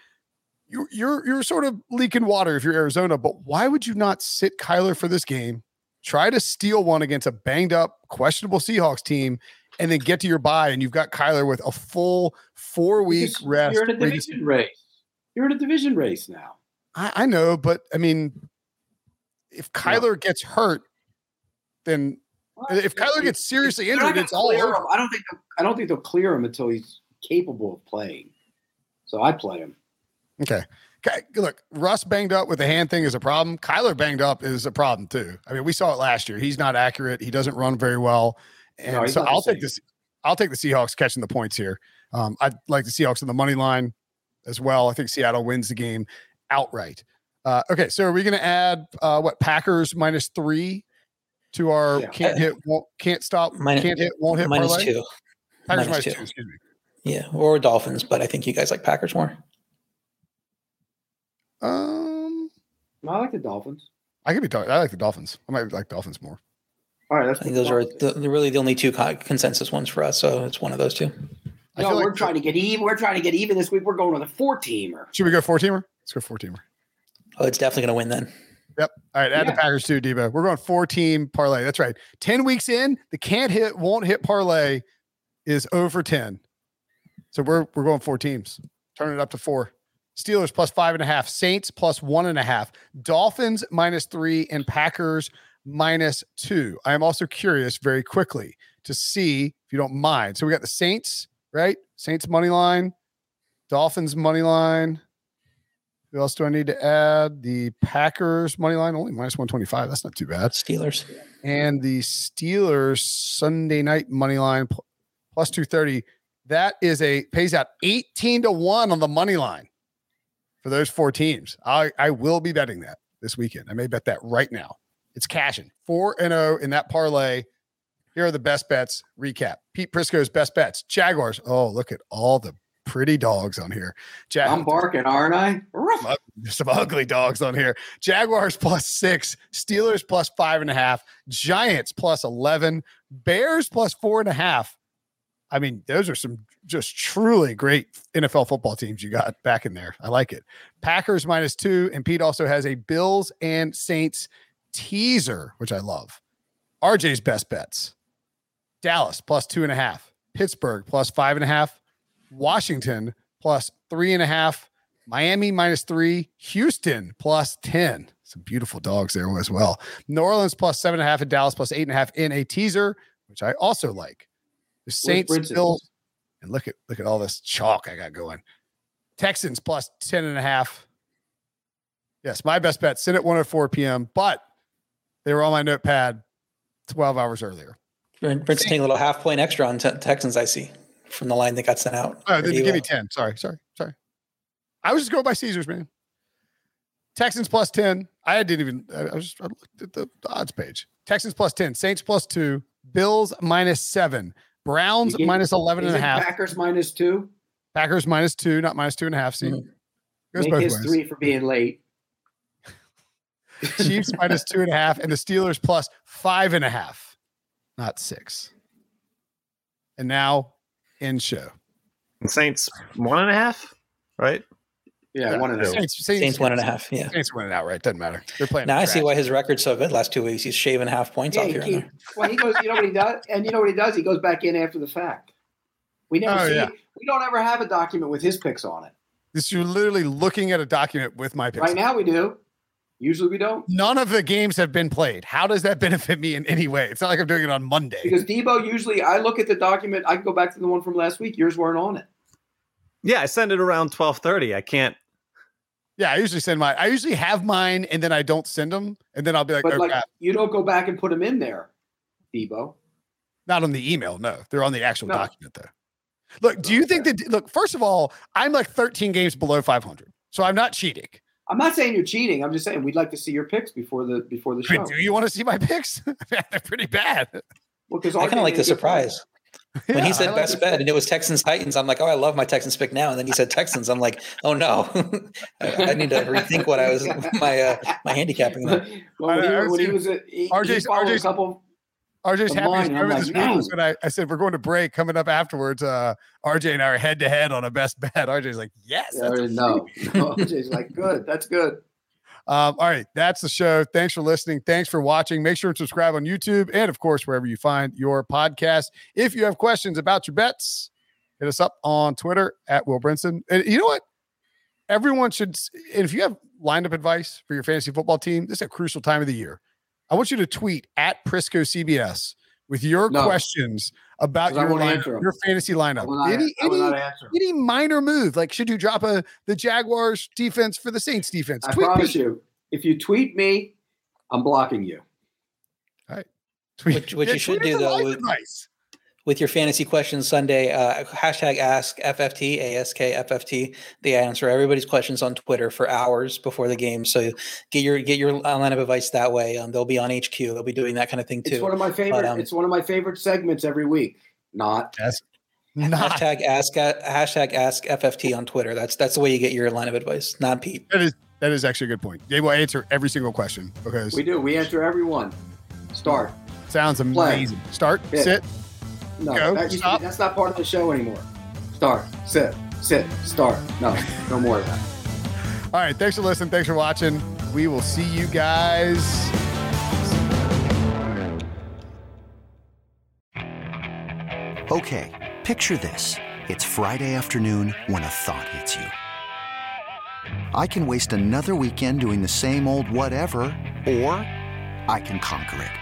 You're, you're you're sort of leaking water if you're Arizona, but why would you not sit Kyler for this game? Try to steal one against a banged up, questionable Seahawks team, and then get to your bye, and you've got Kyler with a full four week rest. You're in a where you just- division race. You're in a division race now. I, I know, but I mean, if Kyler gets hurt, then if Kyler gets seriously injured, it's all over. him. I don't think. I don't think they'll clear him until he's capable of playing. So I play him. Okay. Okay, Look, Russ banged up with the hand thing is a problem. Kyler banged up is a problem too. I mean, we saw it last year. He's not accurate. He doesn't run very well. And No, so I'll take this. I'll take the Seahawks catching the points here. Um, I'd like the Seahawks on the money line as well. I think Seattle wins the game outright. Uh, okay, so are we going to add uh, what Packers minus three to our Yeah. can't hit, won't, can't stop, Minus- can't hit, won't hit Minus parlay? two. Packers minus minus two. two. Excuse me. Yeah, or Dolphins, but I think you guys like Packers more. Um, I like the Dolphins. I could be. Dol- I like the Dolphins. I might like Dolphins more. All right, that's I think those are the, they're really the only two consensus ones for us. So it's one of those two. No, we're like- trying to get even. We're trying to get even this week. We're going with a four teamer. Should we go four teamer? Let's go four teamer. Oh, it's definitely going to win then. Yep. All right. Add Yeah. the Packers too, Debo. We're going four team parlay. That's right. 10 weeks in, the can't hit, won't hit parlay is over 10. So we're we're going four teams. Turn it up to four. Steelers plus five and a half, Saints plus one and a half, Dolphins minus three, and Packers minus two. I am also curious very quickly to see if you don't mind. So we got the Saints, right? Saints money line, Dolphins money line. Who else do I need to add? The Packers money line only minus 125. That's not too bad. Steelers. And the Steelers Sunday night money line plus 230. That is a pays out 18 to 1 on the money line for those four teams. I, I will be betting that this weekend. I may bet that right now. It's cashing 4 and 0 in that parlay. Here are the best bets. Recap. Pete Prisco's best bets. Jaguars. Oh, look at all the pretty dogs on here. Jag- I'm barking, aren't I? There's some ugly dogs on here. Jaguars plus six, Steelers plus five and a half, Giants plus 11, Bears plus four and a half. I mean, those are some just truly great NFL football teams you got back in there. I like it. Packers minus two, and Pete also has a Bills and Saints teaser, which I love. RJ's best bets Dallas plus two and a half, Pittsburgh plus five and a half, Washington plus three and a half, Miami minus three, Houston plus 10. Some beautiful dogs there as well. New Orleans plus seven and a half, and Dallas plus eight and a half in a teaser, which I also like. The Saints, Brinson? Bills, and look at look at all this chalk I got going. Texans plus 10 and a half. Yes, my best bet. Sit at 104 p.m., but they were on my notepad 12 hours earlier. Brent- Brent's taking a little half point extra on te- Texans, I see, from the line that got sent out. Oh, for they give me 10. Sorry, sorry, sorry. I was just going by Caesars, man. Texans plus 10. I didn't even, I I was just, I looked at the, the odds page. Texans plus 10, Saints plus two, Bills minus seven, Browns You gave- minus 11 and a half, Packers minus two. Packers minus two, not minus two and a half. See, Mhm. goes Make both his ways. three for being late. Chiefs minus two and a half, and the Steelers plus five and a half, not six. And now in show. Saints one and a half, right? Yeah, one and a half. Saints, Saints, Saints one and a half. Yeah. Saints winning outright. Doesn't matter. They're playing. Now I see why his record's so good last two weeks. He's shaving half points Yeah, off he here. and there. well, he goes. You know what he does, and you know what he does. He goes back in after the fact. We never Oh, see. yeah. We don't ever have a document with his picks on it. This you're literally looking at a document with my picks. Right now, we do. Usually, we don't None of the games have been played. How does that benefit me in any way? It's not like I'm doing it on Monday. because Debo. Usually, I look at the document. I can go back to the one from last week. Yours weren't on it. Yeah, I send it around twelve thirty. I can't. yeah, I usually send my. I usually have mine, and then I don't send them, and then I'll be like, But oh, like, crap. you don't go back and put them in there, Debo. not on the email. No, they're on the actual No. document though. Look, do you think that? Look, first of all, I'm like 13 games below 500, so I'm not cheating. I'm not saying you're cheating. I'm just saying we'd like to see your picks before the before the show. mean, do you want to see my picks? They're pretty bad. Well, because I kind of like the surprise. When Yeah, he said like best bet and it was Texans Titans, I'm like, oh, I love my Texans pick now. And then he said Texans. I'm like, oh no, I, I need to rethink what I was my uh, my handicapping. Well, when, I- I he, when he was was a, he, he RJ's a RJ's couple. RJ's happy I'm remember like, this was when I, I said we're going to break coming up afterwards. Uh, RJ and I are head to head on a best bet. RJ's like, yes. Yeah, that's no, no, RJ's like, good. That's good. Um, all right, that's the show. Thanks for listening. Thanks for watching. Make sure to subscribe on YouTube and, of course, wherever you find your podcast. If you have questions about your bets, hit us up on Twitter at Will Brinson. And you know what? Everyone should, and if you have lineup advice for your fantasy football team, this is a crucial time of the year. I want you to tweet at Prisco CBS with your No. questions about your won't lineup, your fantasy lineup. not, Any, any, any minor move, like should you drop a the Jaguars defense for the Saints defense? I Tweet me. promise you, if you tweet me, I'm blocking you. Tweet- Which- which you should tweet do, though, life with- advice. With your fantasy questions Sunday, uh, hashtag ask FFT, ASK FFT. They answer everybody's questions on Twitter for hours before the game. So get your get your line of advice that way. Um, they'll be on HQ. They'll be doing that kind of thing too. It's one of my favorite. um, it's one of my favorite segments every week. Not Not hashtag ask hashtag ask FFT on Twitter. That's that's the way you get your line of advice, not Pete. that is that is actually a good point. They will answer every single question because we do. We answer everyone. Start. sounds amazing. Start, Yeah. sit. No, Go, that used to stop. that's not part of the show anymore. Start. Sit. Sit. Start. No, no more of that. All right. Thanks for listening. Thanks for watching. we will see you guys. Okay, picture this. It's Friday afternoon when a thought hits you. I can waste another weekend doing the same old whatever, or I can conquer it.